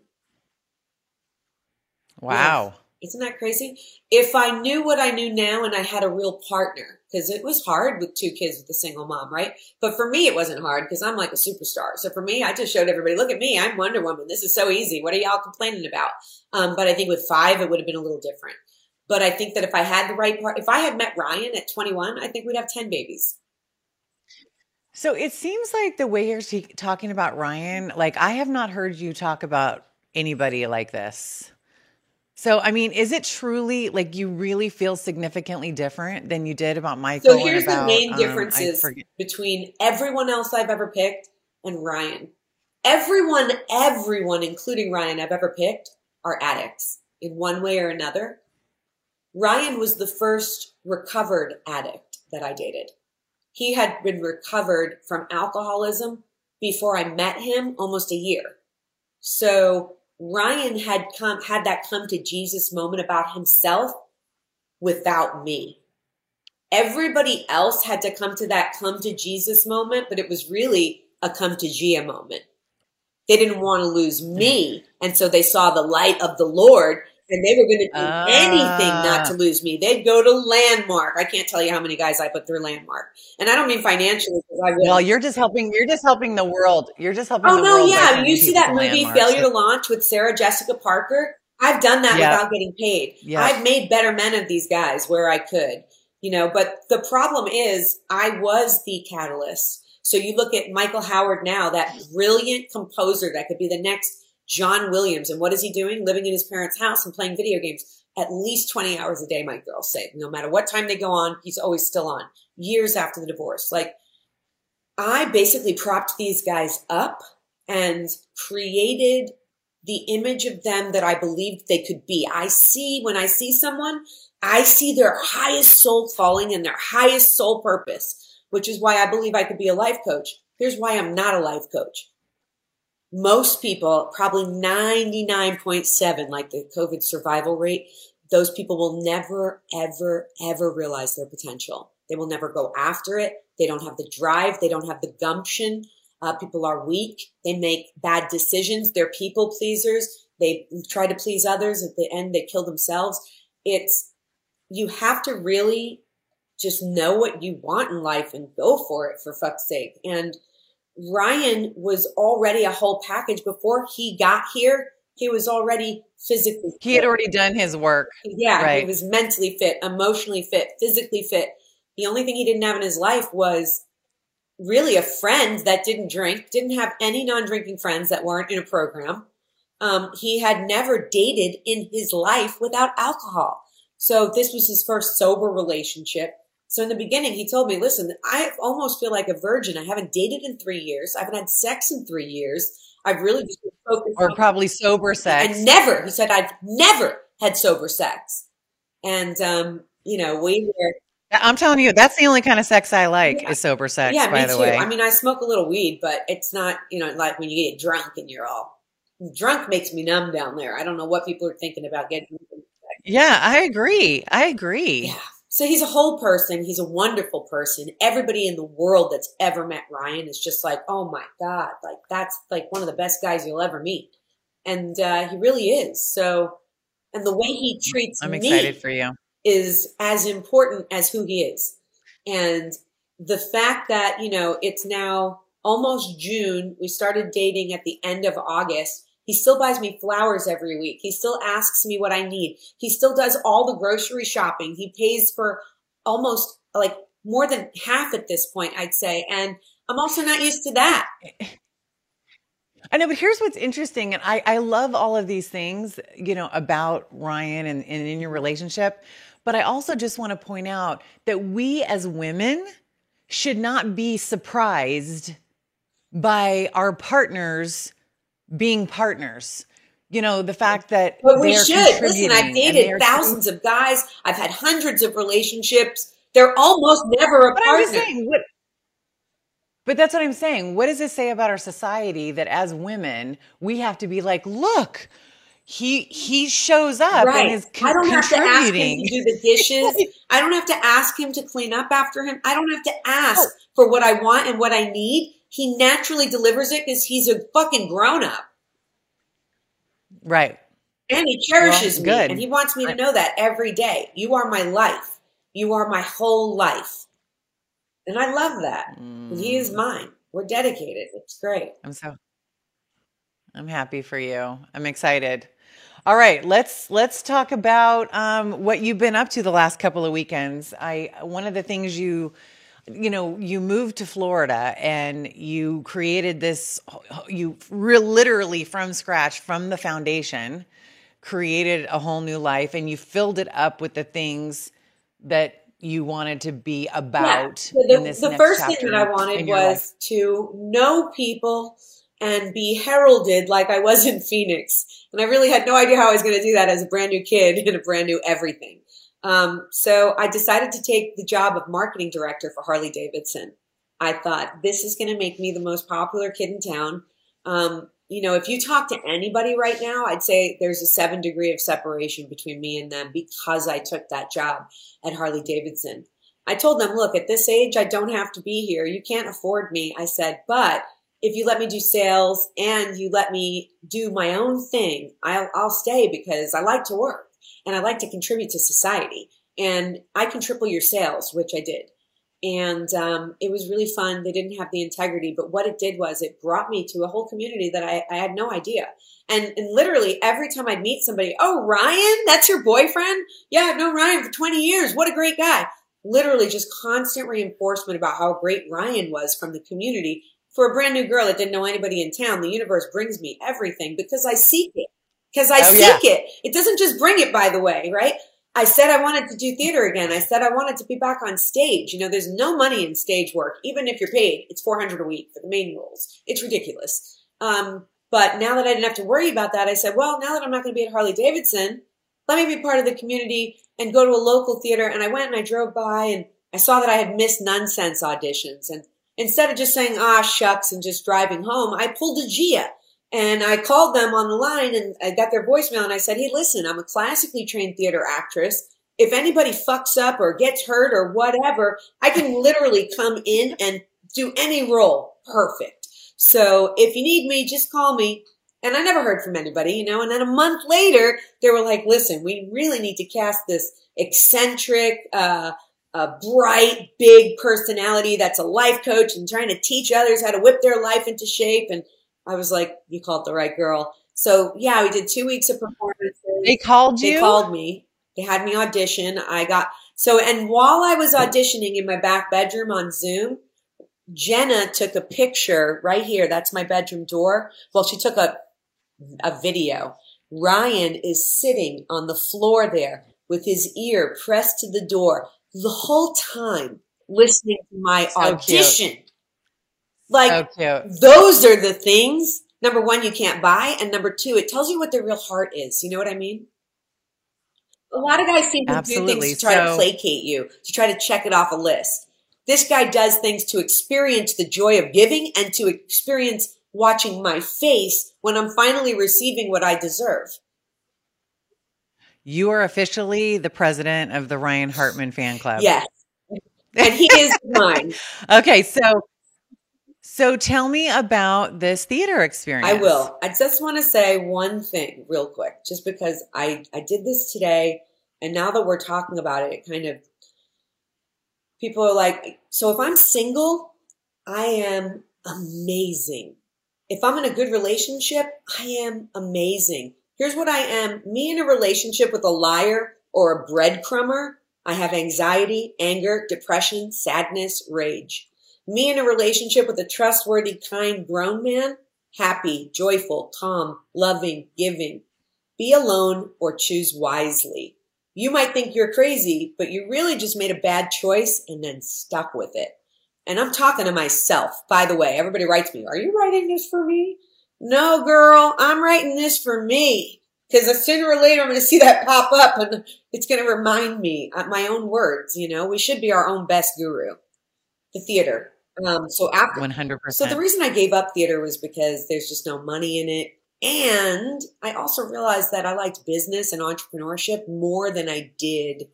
Wow. Isn't that crazy? If I knew what I knew now and I had a real partner, because it was hard with two kids with a single mom, right? But for me, it wasn't hard because I'm like a superstar. So for me, I just showed everybody, look at me, I'm Wonder Woman. This is so easy. What are y'all complaining about? Um, but I think with five, it would have been a little different. But I think that if I had the right part, if I had met Ryan at 21, I think we'd have 10 babies. So it seems like the way you're talking about Ryan, like I have not heard you talk about anybody like this. So, I mean, is it truly like you really feel significantly different than you did about Michael? So here's the main um, differences forget- between everyone else I've ever picked and Ryan. Everyone, everyone, including Ryan, I've ever picked are addicts in one way or another. Ryan was the first recovered addict that I dated. He had been recovered from alcoholism before I met him almost a year. So Ryan had come, had that come to Jesus moment about himself without me. Everybody else had to come to that come to Jesus moment, but it was really a come to Gia moment. They didn't want to lose me. And so they saw the light of the Lord and they were going to do Ah. anything not to lose me. They'd go to Landmark. I can't tell you how many guys I put through Landmark. And I don't mean financially really Well, you're just helping. You're just helping the world. You're just helping. Oh the no, yeah. You see that movie landmarks. Failure to Launch with Sarah Jessica Parker? I've done that Yeah. without getting paid. Yeah. I've made better men of these guys where I could, you know, but the problem is I was the catalyst. So you look at Michael Howard now, that brilliant composer that could be the next John Williams. And what is he doing? Living in his parents' house and playing video games at least 20 hours a day, my girls say. No matter what time they go on, he's always still on, years after the divorce. Like, I basically propped these guys up and created the image of them that I believed they could be. I see, when I see someone, I see their highest soul calling and their highest soul purpose, which is why I believe I could be a life coach. Here's why I'm not a life coach. Most people, probably 99.7, like the COVID survival rate, those people will never, ever, ever realize their potential. They will never go after it. They don't have the drive. They don't have the gumption. Uh, people are weak. They make bad decisions. They're people pleasers. They try to please others. At the end, they kill themselves. It's, you have to really just know what you want in life and go for it for fuck's sake. And Ryan was already a whole package before he got here. He was already physically He had already done his work. Yeah, he was mentally fit, emotionally fit, physically fit. The only thing he didn't have in his life was really a friend that didn't drink, didn't have any non drinking friends that weren't in a program. Um, he had never dated in his life without alcohol. So this was his first sober relationship. So in the beginning, he told me, listen, I almost feel like a virgin. I haven't dated in three years. I haven't had sex in three years. I've really just been focused Or on probably sober sex. and never, he said, I've never had sober sex. And, um, you know, we were, I'm telling you, that's the only kind of sex I like Yeah. is sober sex. yeah, by me the too. way, I mean, I smoke a little weed, but it's not, you know, like when you get drunk and you're all drunk makes me numb down there. I don't know what people are thinking about getting. yeah, I agree. I agree. Yeah. So he's a whole person. He's a wonderful person. Everybody in the world that's ever met Ryan is just like, oh my God, like that's like one of the best guys you'll ever meet. And uh, he really is. So, and the way he treats I'm me excited for you. is as important as who he is. And the fact that, you know, it's now almost June, we started dating at the end of August. He still buys me flowers every week. He still asks me what I need. He still does all the grocery shopping. He pays for almost like more than half at this point, I'd say. And I'm also not used to that. I know, but here's what's interesting, and I, I love all of these things, you know, about Ryan and, and in your relationship. But I also just want to point out that we as women should not be surprised by our partners being partners. You know, the fact that But we should. Listen, I've dated thousands of guys. I've had hundreds of relationships. They're almost never a But partner. saying, what? But that's what I'm saying. What does it say about our society that as women we have to be like, look, he he shows up and is con- I don't have to ask him to do the dishes. <laughs> I don't have to ask him to clean up after him. I don't have to ask for what I want and what I need. He naturally delivers it because he's a fucking grown up right. and he cherishes Well, me and he wants me to know that every day. You are my life. You are my whole life. And I love that. And he Mm. is mine. We're dedicated. It's great. I'm so I'm happy for you. I'm excited. All right, let's let's talk about um, what you've been up to the last couple of weekends. I one of the things you you know, you moved to Florida and you created this, you re- literally from scratch, from the foundation, created a whole new life and you filled it up with the things that you wanted to be about. Yeah. the, the first thing that I wanted was to know people and be heralded like I was in Phoenix. And I really had no idea how I was going to do that as a brand new kid <laughs> and a brand new everything. Um, so I decided to take the job of marketing director for Harley Davidson. I thought this is going to make me the most popular kid in town. Um, you know, if you talk to anybody right now, I'd say there's a seven degree of separation between me and them because I took that job at Harley Davidson. I told them, look, at this age, I don't have to be here. You can't afford me. I said, but if you let me do sales and you let me do my own thing, I'll, I'll stay because I like to work and I like to contribute to society. And I can triple your sales, which I did. And um, it was really fun. They didn't have the integrity, but what it did was it brought me to a whole community that I, I had no idea. And, and literally every time I'd meet somebody, oh, Ryan, that's your boyfriend? Yeah, I've known Ryan for 20 years. What a great guy. Literally just constant reinforcement about how great Ryan was from the community. For a brand new girl that didn't know anybody in town, the universe brings me everything because I seek it because I oh, seek yeah. it. It doesn't just bring it, by the way, right? I said I wanted to do theater again. I said I wanted to be back on stage. You know, there's no money in stage work, even if you're paid. It's 400 a week for the main roles. It's ridiculous. Um, but now that I didn't have to worry about that, I said, well, now that I'm not going to be at Harley Davidson, let me be part of the community and go to a local theater. And I went and I drove by and I saw that I had missed Nunsense auditions. And instead of just saying, ah, shucks, and just driving home, I pulled a Gia and I called them on the line and I got their voicemail and I said, Hey, listen, I'm a classically trained theater actress. If anybody fucks up or gets hurt or whatever, I can literally come in and do any role perfect. So if you need me, just call me. And I never heard from anybody, you know, and then a month later, they were like, listen, we really need to cast this eccentric, uh, a bright, big personality that's a life coach and trying to teach others how to whip their life into shape. And I was like, you called the right girl. So yeah, we did two weeks of performances. They called you? They called me. They had me audition. I got, so, and while I was auditioning in my back bedroom on Zoom, Jenna took a picture right here. That's my bedroom door. Well, she took a, a video. Ryan is sitting on the floor there with his ear pressed to the door the whole time listening to my so audition. Cute. Like so those are the things. Number one, you can't buy, and number two, it tells you what their real heart is. You know what I mean? A lot of guys seem to Absolutely. do things to try so, to placate you, to try to check it off a list. This guy does things to experience the joy of giving and to experience watching my face when I'm finally receiving what I deserve. You are officially the president of the Ryan Hartman fan club. Yes. And he is mine. <laughs> okay, so so tell me about this theater experience. I will. I just want to say one thing real quick, just because I, I did this today and now that we're talking about it, it kind of, people are like, so if I'm single, I am amazing. If I'm in a good relationship, I am amazing. Here's what I am. Me in a relationship with a liar or a breadcrumber, I have anxiety, anger, depression, sadness, rage. Me in a relationship with a trustworthy, kind, grown man, happy, joyful, calm, loving, giving. Be alone or choose wisely. You might think you're crazy, but you really just made a bad choice and then stuck with it. And I'm talking to myself, by the way. Everybody writes me, Are you writing this for me? No, girl, I'm writing this for me. Because sooner or later, I'm going to see that pop up and it's going to remind me uh, my own words. You know, we should be our own best guru. The theater. Um, so after 100%. So the reason I gave up theater was because there's just no money in it. And I also realized that I liked business and entrepreneurship more than I did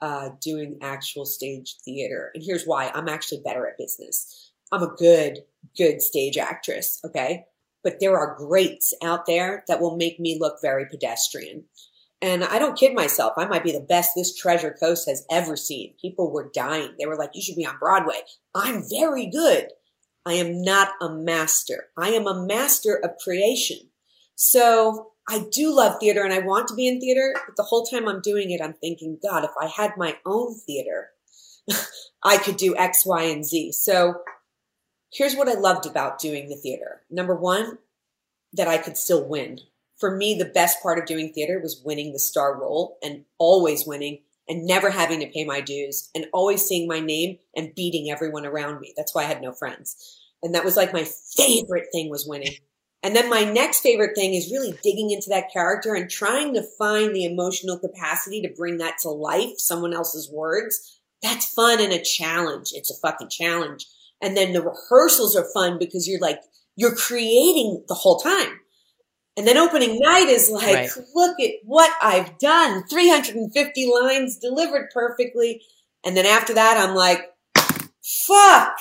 uh, doing actual stage theater. And here's why I'm actually better at business. I'm a good, good stage actress. Okay. But there are greats out there that will make me look very pedestrian. And I don't kid myself. I might be the best this Treasure Coast has ever seen. People were dying. They were like, you should be on Broadway. I'm very good. I am not a master. I am a master of creation. So I do love theater and I want to be in theater, but the whole time I'm doing it, I'm thinking, God, if I had my own theater, <laughs> I could do X, Y, and Z. So here's what I loved about doing the theater. Number one, that I could still win. For me, the best part of doing theater was winning the star role and always winning and never having to pay my dues and always seeing my name and beating everyone around me. That's why I had no friends. And that was like my favorite thing was winning. And then my next favorite thing is really digging into that character and trying to find the emotional capacity to bring that to life, someone else's words. That's fun and a challenge. It's a fucking challenge. And then the rehearsals are fun because you're like, you're creating the whole time. And then opening night is like, right. look at what I've done. 350 lines delivered perfectly. And then after that, I'm like, fuck,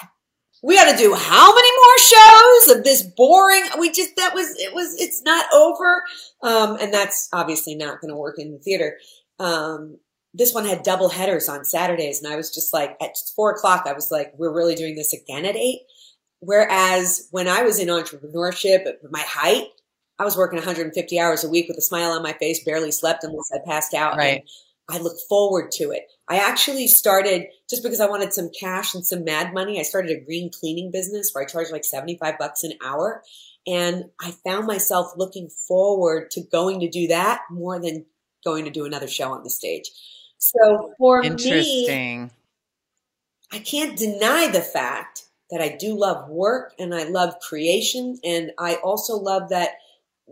we got to do how many more shows of this boring? We just, that was, it was, it's not over. Um, and that's obviously not going to work in the theater. Um, this one had double headers on Saturdays. And I was just like, at four o'clock, I was like, we're really doing this again at eight. Whereas when I was in entrepreneurship at my height, I was working 150 hours a week with a smile on my face, barely slept unless I passed out. Right. I look forward to it. I actually started just because I wanted some cash and some mad money. I started a green cleaning business where I charge like 75 bucks an hour. And I found myself looking forward to going to do that more than going to do another show on the stage. So for Interesting. me, I can't deny the fact that I do love work and I love creation. And I also love that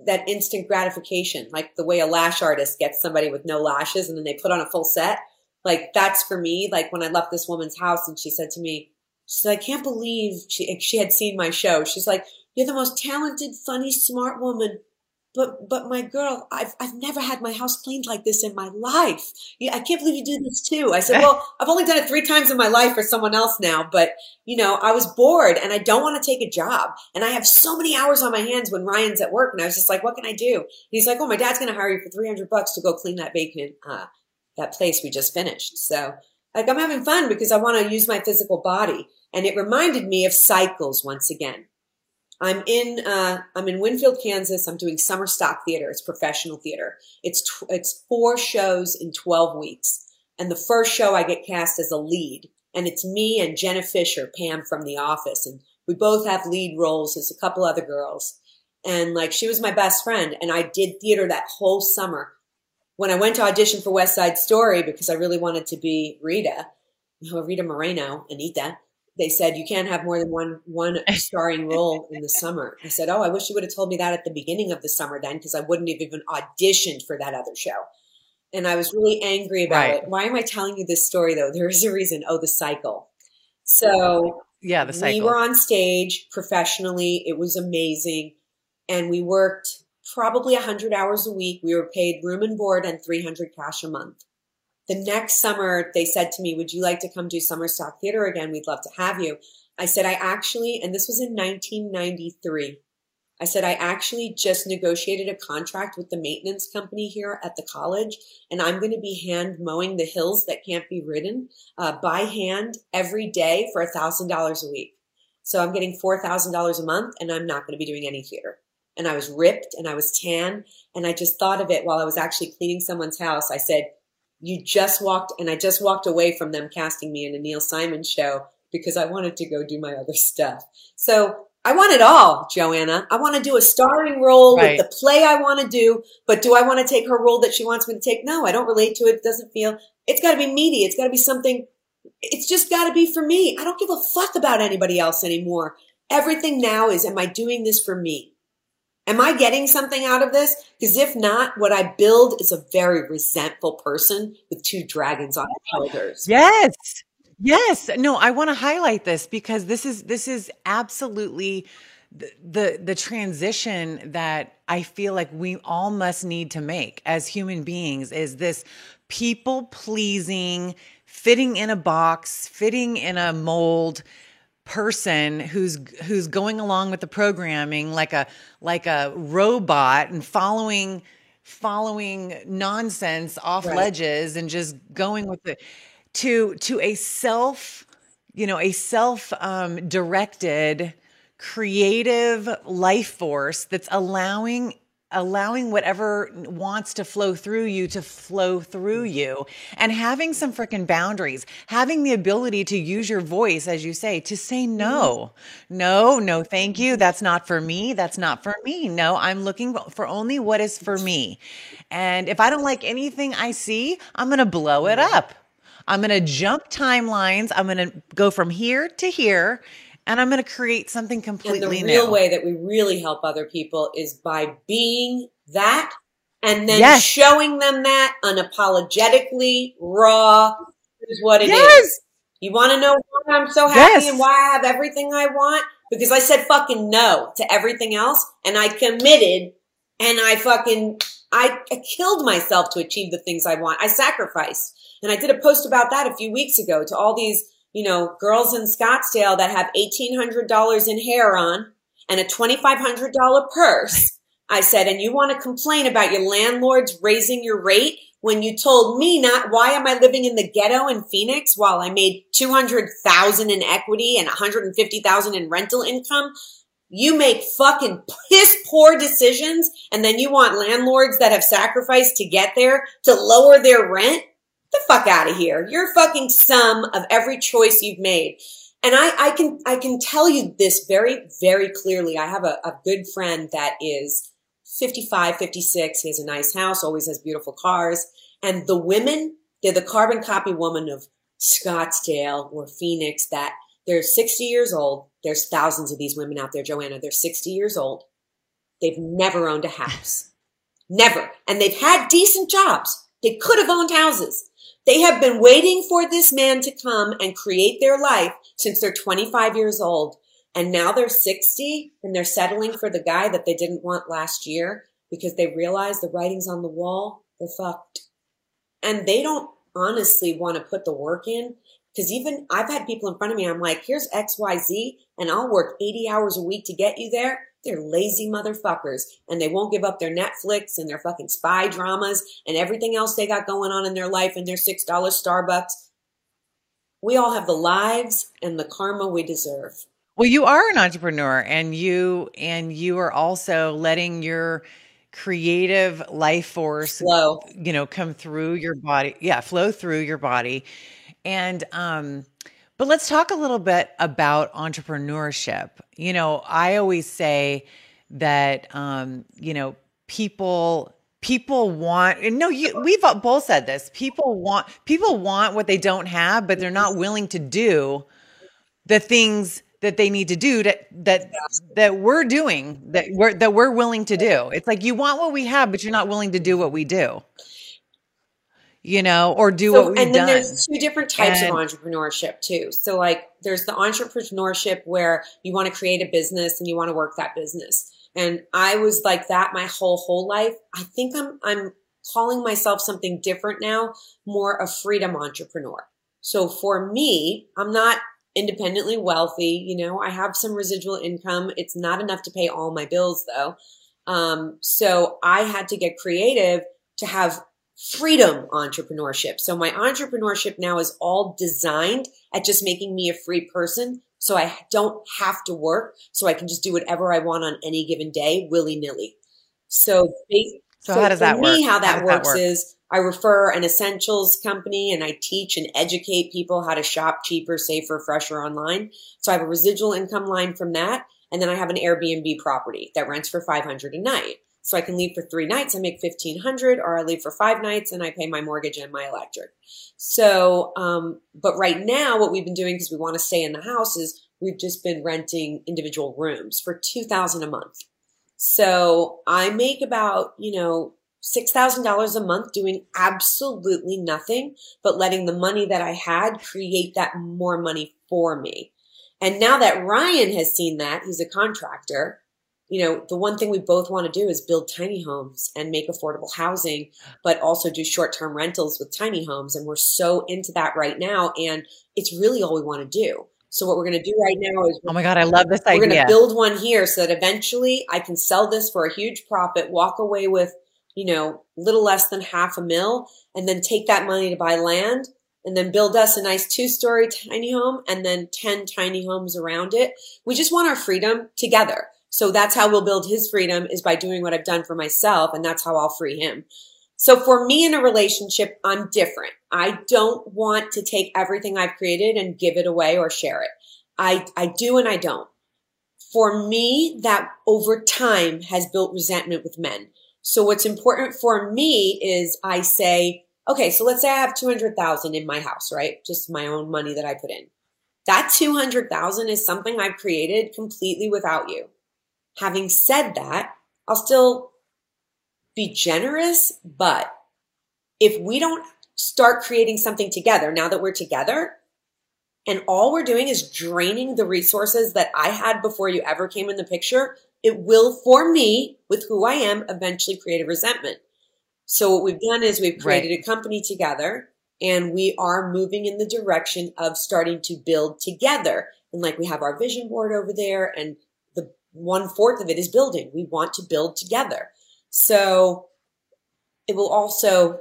that instant gratification, like the way a lash artist gets somebody with no lashes and then they put on a full set. Like that's for me. Like when I left this woman's house and she said to me, she said, I can't believe she, she had seen my show. She's like, you're the most talented, funny, smart woman but but my girl, I've I've never had my house cleaned like this in my life. I can't believe you do this too. I said, <laughs> well, I've only done it three times in my life for someone else now, but you know, I was bored and I don't want to take a job, and I have so many hours on my hands when Ryan's at work, and I was just like, what can I do? And he's like, oh, my dad's going to hire you for three hundred bucks to go clean that vacant uh, that place we just finished. So like I'm having fun because I want to use my physical body, and it reminded me of cycles once again I'm in uh, I'm in Winfield, Kansas. I'm doing summer stock theater. It's professional theater. It's tw- it's four shows in 12 weeks, and the first show I get cast as a lead, and it's me and Jenna Fischer, Pam from The Office, and we both have lead roles. There's a couple other girls, and like she was my best friend, and I did theater that whole summer. When I went to audition for West Side Story because I really wanted to be Rita, you <laughs> know, Rita Moreno, Anita they said you can't have more than one one <laughs> starring role in the summer. I said, "Oh, I wish you would have told me that at the beginning of the summer then because I wouldn't have even auditioned for that other show." And I was really angry about right. it. Why am I telling you this story though? <laughs> There is a reason. Oh, the cycle. So, yeah, the cycle. We were on stage professionally. It was amazing. And we worked probably 100 hours a week. We were paid room and board and 300 cash a month the next summer they said to me, would you like to come do summer stock theater again? We'd love to have you. I said, I actually, and this was in 1993. I said, I actually just negotiated a contract with the maintenance company here at the college, and I'm going to be hand mowing the hills that can't be ridden uh, by hand every day for a thousand dollars a week. So I'm getting four thousand dollars a month, and I'm not going to be doing any theater. And I was ripped, and I was tan, and I just thought of it while I was actually cleaning someone's house. I said, you just walked, and I just walked away from them casting me in a Neil Simon show because I wanted to go do my other stuff. So I want it all, Joanna. I want to do a starring role right. with the play I want to do, but do I want to take her role that she wants me to take? No, I don't relate to it. It doesn't feel, it's got to be meaty. It's got to be something, it's just got to be for me. I don't give a fuck about anybody else anymore. Everything now is, am I doing this for me? Am I getting something out of this? Because if not, what I build is a very resentful person with two dragons on their shoulders. Yes. Yes. No, I want to highlight this because this is this is absolutely the, the the transition that I feel like we all must need to make as human beings is this people pleasing, fitting in a box, fitting in a mold person who's who's going along with the programming like a like a robot and following following nonsense off right. ledges and just going with it to to a self you know a self um, directed creative life force that's allowing allowing whatever wants to flow through you to flow through mm. you and having some freaking boundaries, having the ability to use your voice, as you say, to say no, mm-hmm. no, no, thank you. That's not for me. That's not for me. No, I'm looking for only what is for me. And if I don't like anything I see, I'm going to blow it mm. up. I'm going to jump timelines. I'm going to go from here to here and I'm going to create something completely and the real new. way that we really help other people is by being that and then Yes. showing them that unapologetically raw is what it is. Yes. You want to know why I'm so happy Yes. and why I have everything I want? Because I said fucking no to everything else and I committed and I fucking, I, I killed myself to achieve the things I want. I sacrificed. And I did a post about that a few weeks ago to all these, you know, girls in Scottsdale that have $1,800 in hair on and a $2,500 purse. I said, and you want to complain about your landlords raising your rate when you told me not, why am I living in the ghetto in Phoenix while I made 200,000 in equity and 150,000 in rental income? You make fucking piss poor decisions and then you want landlords that have sacrificed to get there to lower their rent? The fuck out of here. You're fucking sum of every choice you've made. And I, I can, I can tell you this very, very clearly. I have a, a good friend that is 55, 56. He has a nice house, always has beautiful cars. And the women, they're the carbon copy woman of Scottsdale or Phoenix that they're 60 years old. There's thousands of these women out there, Joanna. They're 60 years old. They've never owned a house. Never. And they've had decent jobs. They could have owned houses. They have been waiting for this man to come and create their life since they're 25 years old. And now they're 60 and they're settling for the guy that they didn't want last year because they realize the writing's on the wall. They're fucked. And they don't honestly want to put the work in because even I've had people in front of me, I'm like, here's XYZ and I'll work 80 hours a week to get you there. They're lazy motherfuckers and they won't give up their Netflix and their fucking spy dramas and everything else they got going on in their life and their $6 Starbucks. We all have the lives and the karma we deserve. Well, you are an entrepreneur and you and you are also letting your creative life force Flow. you know come through your body. Yeah, flow through your body. And um but let's talk a little bit about entrepreneurship. You know, I always say that um you know, people people want no you we've both said this people want people want what they don't have but they're not willing to do the things that they need to do that that that we're doing that we're that we're willing to do it's like you want what we have but you're not willing to do what we do you know or do So, what we've and then done there's two different types And- of entrepreneurship too. So like there's the entrepreneurship where you want to create a business and you want to work that business. And I was like that my whole whole life. I think I'm I'm calling myself something different now, more a freedom entrepreneur. So for me, I'm not independently wealthy, you know, I have some residual income. It's not enough to pay all my bills though. Um, so I had to get creative to have freedom entrepreneurship. So my entrepreneurship now is all designed at just making me a free person. So I don't have to work. So I can just do whatever I want on any given day, willy nilly. So, ba- So how does for that me, work? how that How does that works work? is I refer an essentials company and I teach and educate people how to shop cheaper, safer, fresher online. So I have a residual income line from that. And then I have an Airbnb property that rents for 500 a night. So I can leave for three nights, I make 1500 or I leave for five nights and I pay my mortgage and my electric. So, um, but right now what we've been doing because we want to stay in the house is we've just been renting individual rooms for 2000 a month. So I make about, you know, $6,000 a month doing absolutely nothing, but letting the money that I had create that more money for me. And now that Ryan has seen that, he's a contractor, you know, the one thing we both want to do is build tiny homes and make affordable housing, but also do short term rentals with tiny homes. And we're so into that right now. And it's really all we want to do. So what we're going to do right now is oh my god i love this idea. we're going to build one here so that eventually I can sell this for a huge profit, walk away with, you know, little less than half a mil, and then take that money to buy land and then build us a nice two story tiny home and then 10 tiny homes around it. We just want our freedom together. So that's how we'll build his freedom is by doing what I've done for myself. And that's how I'll free him. So for me in a relationship, I'm different. I don't want to take everything I've created and give it away or share it. I, I do and I don't. For me, that over time has built resentment with men. So what's important for me is I say, okay, so let's say I have 200,000 in my house, right? Just my own money that I put in. That 200,000 is something I've created completely without you. Having said that, I'll still be generous, but if we don't start creating something together now that we're together and all we're doing is draining the resources that I had before you ever came in the picture, it will, for me, with who I am, eventually create a resentment. So what we've done is we've created right. a company together and we are moving in the direction of starting to build together. And like we have our vision board over there and one fourth of it is building. We want to build together. So it will also,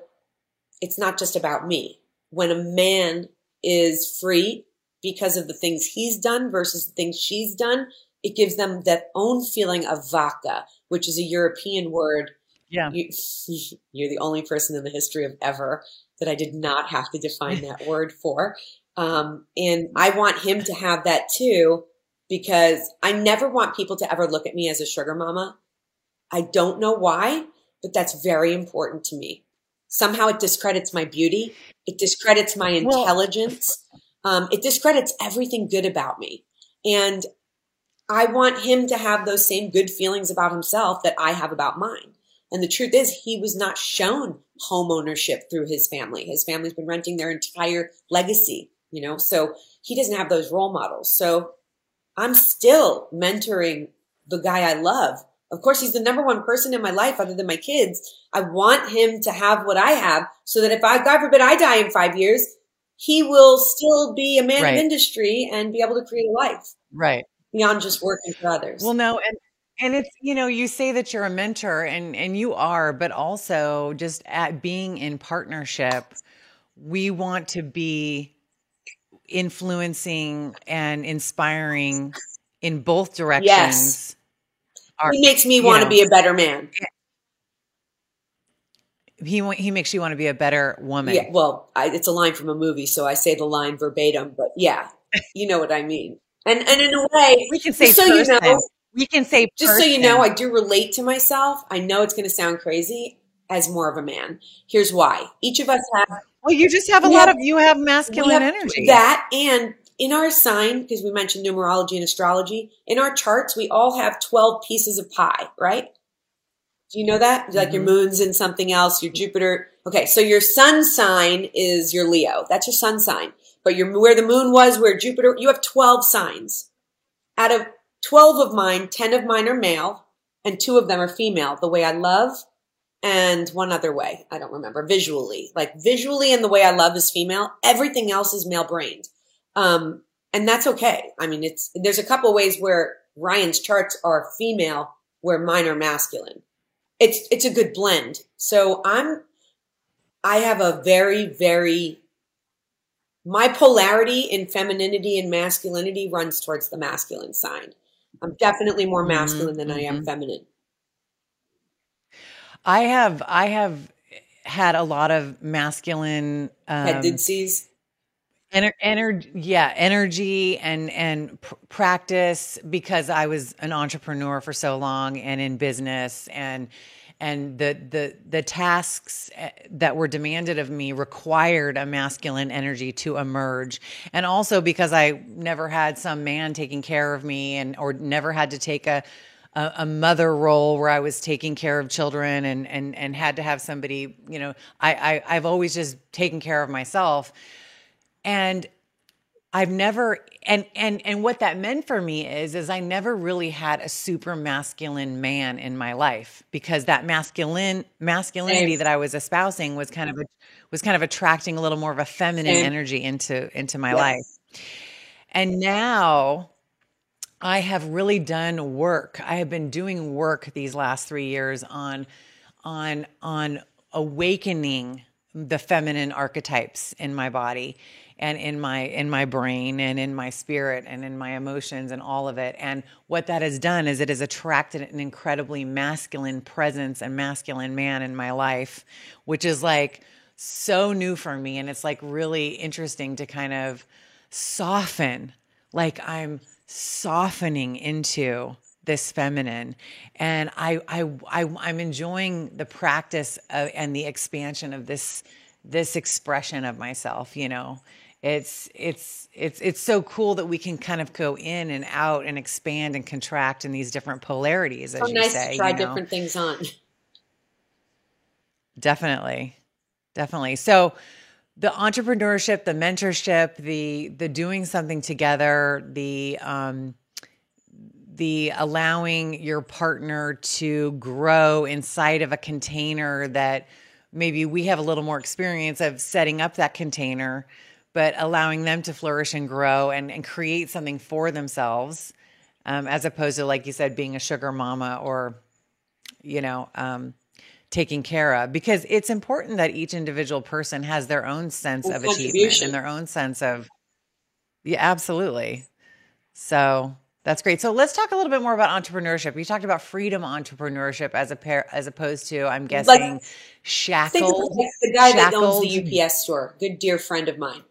it's not just about me. When a man is free because of the things he's done versus the things she's done, it gives them that own feeling of vaka, which is a European word. Yeah. You, <laughs> you're the only person in the history of ever that I did not have to define that <laughs> word for. Um, and I want him to have that too, because I never want people to ever look at me as a sugar mama. I don't know why, but that's very important to me. Somehow it discredits my beauty. It discredits my intelligence. Um, it discredits everything good about me. And I want him to have those same good feelings about himself that I have about mine. And the truth is, he was not shown home ownership through his family. His family's been renting their entire legacy, you know, so he doesn't have those role models. So I'm still mentoring the guy I love of course, he's the number one person in my life other than my kids. I want him to have what I have so that if I, God forbid, I die in five years, he will still be a man right. of industry and be able to create a life. Right. Beyond just working for others. Well, no, and and it's you know you say that you're a mentor and and you are, but also just at being in partnership, we want to be influencing and inspiring in both directions. Yes he makes me want to be a better man. He he makes you want to be a better woman. Yeah, well, I, it's a line from a movie, so I say the line verbatim. But yeah, <laughs> you know what I mean. And and in a way, we can say so person. you know. We can say just so you know, I do relate to myself. I know it's going to sound crazy as more of a man. Here's why: each of us have. Well, you just have a lot have, of you have masculine have energy. That and in our sign, because we mentioned numerology and astrology, in our charts, we all have 12 pieces of pie, right? Do you know that? Mm-hmm. Like your mm-hmm. moon's in something else, your Jupiter. Okay, so your sun sign is your Leo. That's your sun sign. But your where the moon was, where Jupiter, you have 12 signs. Out of 12 of mine, 10 of mine are male, and two of them are female. The way I love and one other way. I don't remember. Visually. Like visually and the way I love is female. Everything else is male brained. Um, and that's okay. I mean, it's, there's a couple ways where Ryan's charts are female, where mine are masculine. It's, it's a good blend. So I'm, I have a very, very, my polarity in femininity and masculinity runs towards the masculine sign. I'm definitely more mm-hmm. masculine mm-hmm. than I am mm-hmm. feminine. I have, I have had a lot of masculine um, tendencies? Ener- energy, yeah, energy and and pr- practice because I was an entrepreneur for so long and in business and and the the the tasks eh, that were demanded of me required a masculine energy to emerge. And also because I never had some man taking care of me and or never had to take a a, a mother role where I was taking care of children and and and had to have somebody you know I, I I've always just taken care of myself and I've never and and and what that meant for me is is I never really had a super masculine man in my life because that masculine masculinity Same. that I was espousing was kind of a, was kind of attracting a little more of a feminine Same. energy into into my yes. life. And now I have really done work. I have been doing work these last 3 years on on on awakening the feminine archetypes in my body and in my in my brain and in my spirit and in my emotions and all of it and what that has done is it has attracted an incredibly masculine presence and masculine man in my life which is like so new for me and it's like really interesting to kind of soften like i'm softening into this feminine and I, I i i'm enjoying the practice of, and the expansion of this this expression of myself you know it's it's it's it's so cool that we can kind of go in and out and expand and contract in these different polarities as so you nice say to try you know? different things on. definitely definitely so the entrepreneurship the mentorship the the doing something together the um the allowing your partner to grow inside of a container that maybe we have a little more experience of setting up that container but allowing them to flourish and grow and, and create something for themselves um, as opposed to like you said being a sugar mama or you know um, taken care of because it's important that each individual person has their own sense of achievement and their own sense of yeah absolutely so that's great so let's talk a little bit more about entrepreneurship you talked about freedom entrepreneurship as a pair as opposed to i'm guessing of shackled like the guy that owns the UPS store, good dear friend of mine.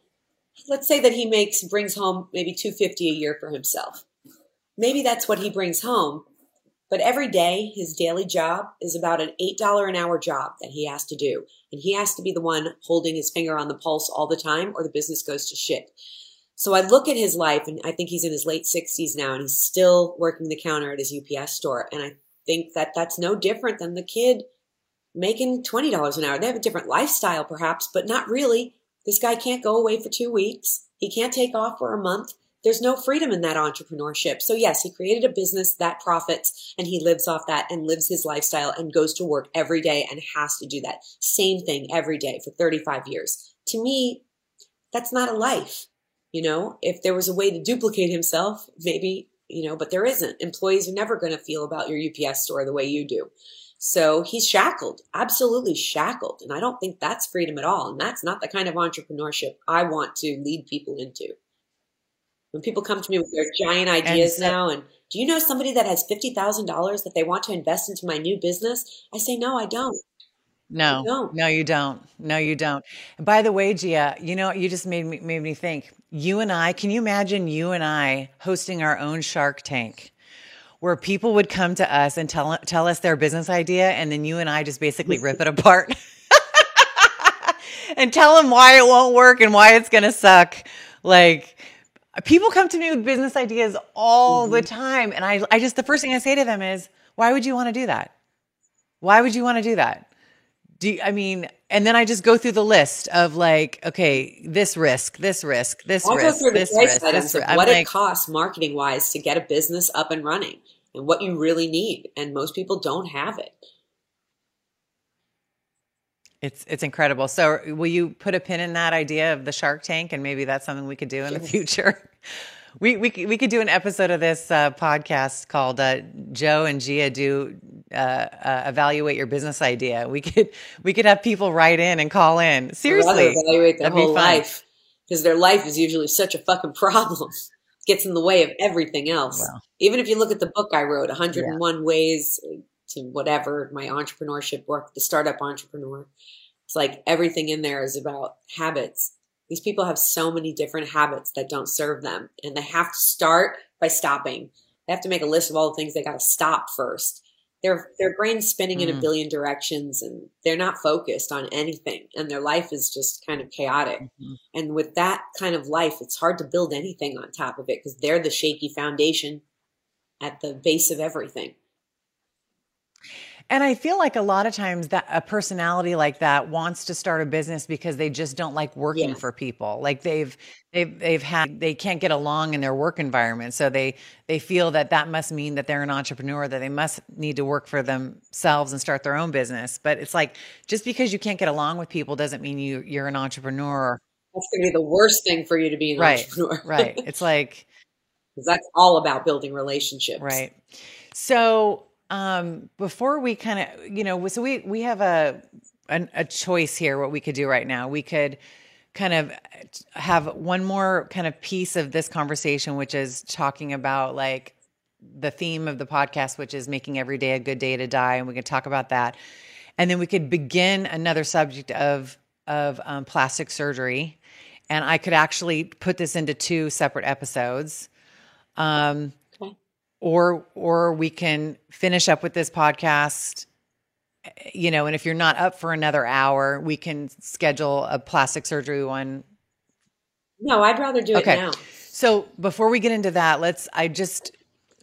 Let's say that he makes brings home maybe two fifty a year for himself. Maybe that's what he brings home, but every day his daily job is about an eight dollar an hour job that he has to do, and he has to be the one holding his finger on the pulse all the time, or the business goes to shit. So I look at his life, and I think he's in his late sixties now, and he's still working the counter at his UPS store, and I think that that's no different than the kid making $20 an hour. They have a different lifestyle, perhaps, but not really. This guy can't go away for two weeks. He can't take off for a month. There's no freedom in that entrepreneurship. So, yes, he created a business that profits and he lives off that and lives his lifestyle and goes to work every day and has to do that same thing every day for 35 years. To me, that's not a life. You know, if there was a way to duplicate himself, maybe, you know, but there isn't. Employees are never going to feel about your UPS store the way you do. So he's shackled, absolutely shackled. And I don't think that's freedom at all. And that's not the kind of entrepreneurship I want to lead people into. When people come to me with their giant ideas so- now and do you know somebody that has $50,000 that they want to invest into my new business? I say, no, I don't. No, don't. no, you don't. No, you don't. And by the way, Gia, you know, you just made me made me think. You and I, can you imagine you and I hosting our own Shark Tank, where people would come to us and tell tell us their business idea, and then you and I just basically rip it apart <laughs> and tell them why it won't work and why it's gonna suck. Like people come to me with business ideas all the mm-hmm. time, and I I just the first thing I say to them is, why would you want to do that? Why would you want to do that? Do you, I mean, and then I just go through the list of like, okay, this risk, this risk, this I'll go risk, through this risk, this of risk. I'm what it costs marketing wise to get a business up and running and what you really need. And most people don't have it. It's it's incredible. So, will you put a pin in that idea of the Shark Tank, and maybe that's something we could do in the future? <laughs> We we could- we could do an episode of this uh, podcast called uh, Joe and Gia do uh, uh, evaluate your business idea. We could <laughs> we could have people write in and call in. Seriously, evaluate their whole life because their life is usually such a fucking <laughs> problem. Gets in the way of everything else. Even if you look at the book I wrote, 101 Ways to Whatever, my entrepreneurship work, the startup entrepreneur. It's like everything in there is about habits. These people have so many different habits that don't serve them, and they have to start by stopping. They have to make a list of all the things they got to stop first. Their their brain's spinning in a Mm. billion directions, and they're not focused on anything, and their life is just kind of chaotic. Mhm. And with that kind of life, it's hard to build anything on top of it because they're the shaky foundation at the base of everything. And I feel like a lot of times that a personality like that wants to start a business because they just don't like working Yeah. for people. Like they've they've they've had they can't get along in their work environment. So they they feel that that must mean that they're an entrepreneur that they must need to work for themselves and start their own business. But it's like just because you can't get along with people doesn't mean you you're an entrepreneur. That's going to be the worst thing for you to be an Right. entrepreneur. Right. It's like <laughs> Because that's all about building relationships. Right. So um, before we kind of, you know, so we we have a, an, a choice here. What we could do right now, we could kind of have one more kind of piece of this conversation, which is talking about like the theme of the podcast, which is making every day a good day to die, and we can talk about that, and then we could begin another subject of of um, plastic surgery, and I could actually put this into two separate episodes. Um. Or or we can finish up with this podcast you know and if you're not up for another hour we can schedule a plastic surgery one No, I'd rather do Okay. it now. so before we get into that let's i just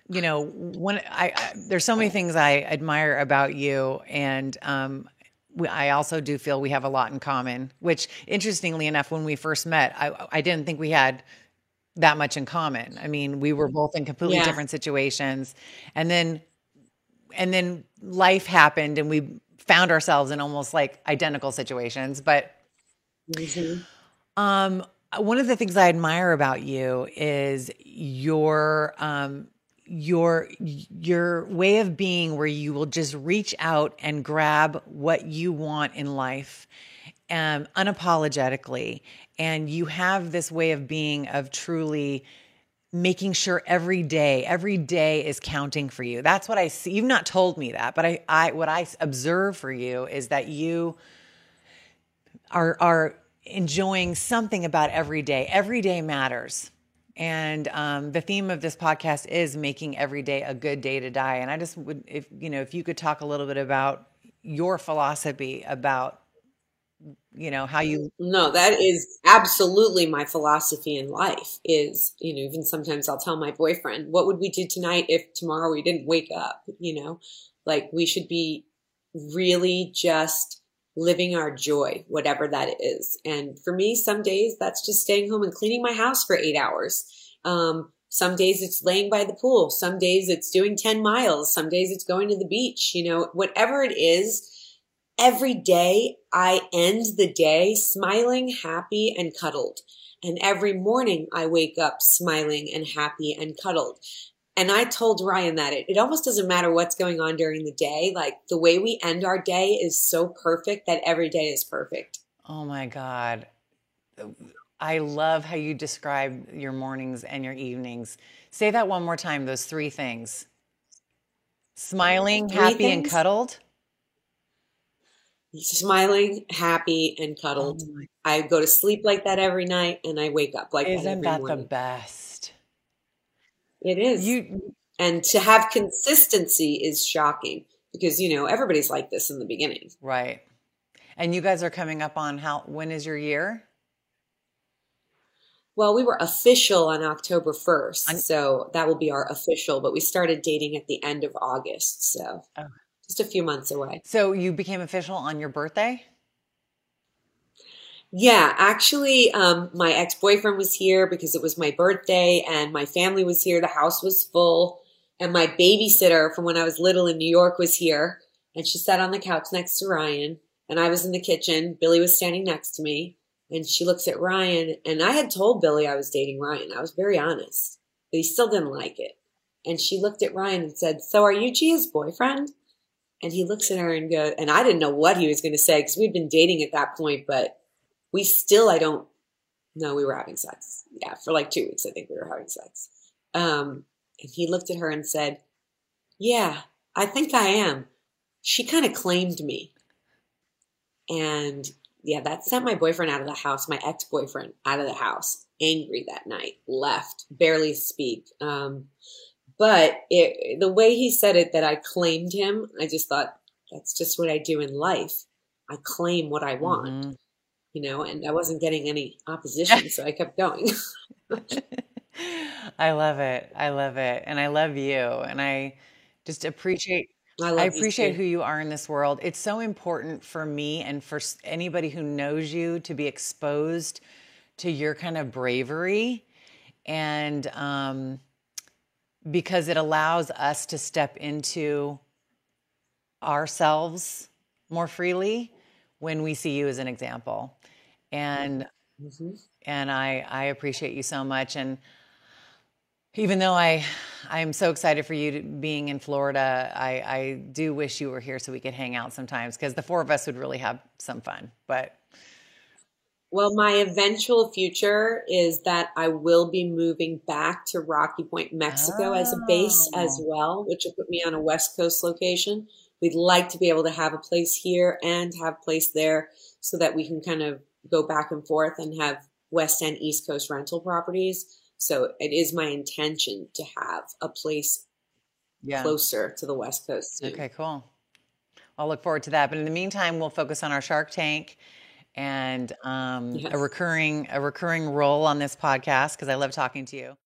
you know one i, I there's so many things i admire about you and um we, I also do feel we have a lot in common, which interestingly enough, when we first met, I, I didn't think we had that much in common. I mean, we were both in completely Yeah. different situations. And then and then life happened and we found ourselves in almost like identical situations. But Mhm. um, one of the things I admire about you is your um, your your way of being, where you will just reach out and grab what you want in life, um, unapologetically, and you have this way of being of truly making sure every day every day is counting for you that's what i see you've not told me that but i i what i observe for you is that you are are enjoying something about every day. Every day matters. And um, the theme of this podcast is making every day a good day to die. And I just would, if you know, if you could talk a little bit about your philosophy about, you know, how you. No, that is absolutely my philosophy in life. Is you know, even sometimes I'll tell my boyfriend, "What would we do tonight if tomorrow we didn't wake up?" You know, like we should be really just living our joy, whatever that is. And for me, some days that's just staying home and cleaning my house for eight hours. Um, some days it's laying by the pool. Some days it's doing 10 miles. Some days it's going to the beach. You know, whatever it is, every day I end the day smiling, happy, and cuddled. And every morning I wake up smiling and happy and cuddled. And I told Ryan that it, it almost doesn't matter what's going on during the day. Like the way we end our day is so perfect that every day is perfect. Oh my God. I love how you describe your mornings and your evenings. Say that one more time, those three things smiling, Three happy, and cuddled. Smiling, happy, and cuddled. Oh I go to sleep like that every night and I wake up like that Isn't that the best? It is. You and to have consistency is shocking because, you know, everybody's like this in the beginning. Right. And you guys are coming up on how when is your year? Well, we were official on October 1st. So that will be our official, but we started dating at the end of August. So Oh. Just a few months away. So you became official on your birthday? Yeah, actually, um, my ex boyfriend was here because it was my birthday and my family was here. The house was full. And my babysitter from when I was little in New York was here. And she sat on the couch next to Ryan. And I was in the kitchen. Billy was standing next to me. And she looks at Ryan. And I had told Billy I was dating Ryan. I was very honest. But he still didn't like it. And she looked at Ryan and said, So are you Gia's boyfriend? And he looks at her and goes, and I didn't know what he was going to say because we'd been dating at that point, but we still, I don't know, we were having sex. Yeah, for like two weeks, I think we were having sex. Um, and he looked at her and said, Yeah, I think I am. She kind of claimed me. And yeah, that sent my boyfriend out of the house, my ex boyfriend out of the house, angry that night, left, barely speak. Um, but it, the way he said it, that I claimed him, I just thought that's just what I do in life. I claim what I want, Mhm. you know, and I wasn't getting any opposition, so I kept going. <laughs> I love it. I love it. And I love you. And I just appreciate I, I appreciate too. who you are in this world. It's so important for me and for anybody who knows you to be exposed to your kind of bravery and um, because it allows us to step into ourselves more freely when we see you as an example. And Mhm. and I I appreciate you so much and even though I I'm so excited for you to, being in Florida, I I do wish you were here so we could hang out sometimes because the four of us would really have some fun. But Well, my eventual future is that I will be moving back to Rocky Point, Mexico as a base oh. as Oh. well, which will put me on a West Coast location. We'd like to be able to have a place here and have a place there so that we can kind of go back and forth and have West and East Coast rental properties. So it is my intention to have a place Yeah. closer to the West Coast. Soon. Okay, cool. I'll look forward to that. But in the meantime, we'll focus on our Shark Tank and um, Yes. a recurring a recurring role on this podcast because I love talking to you.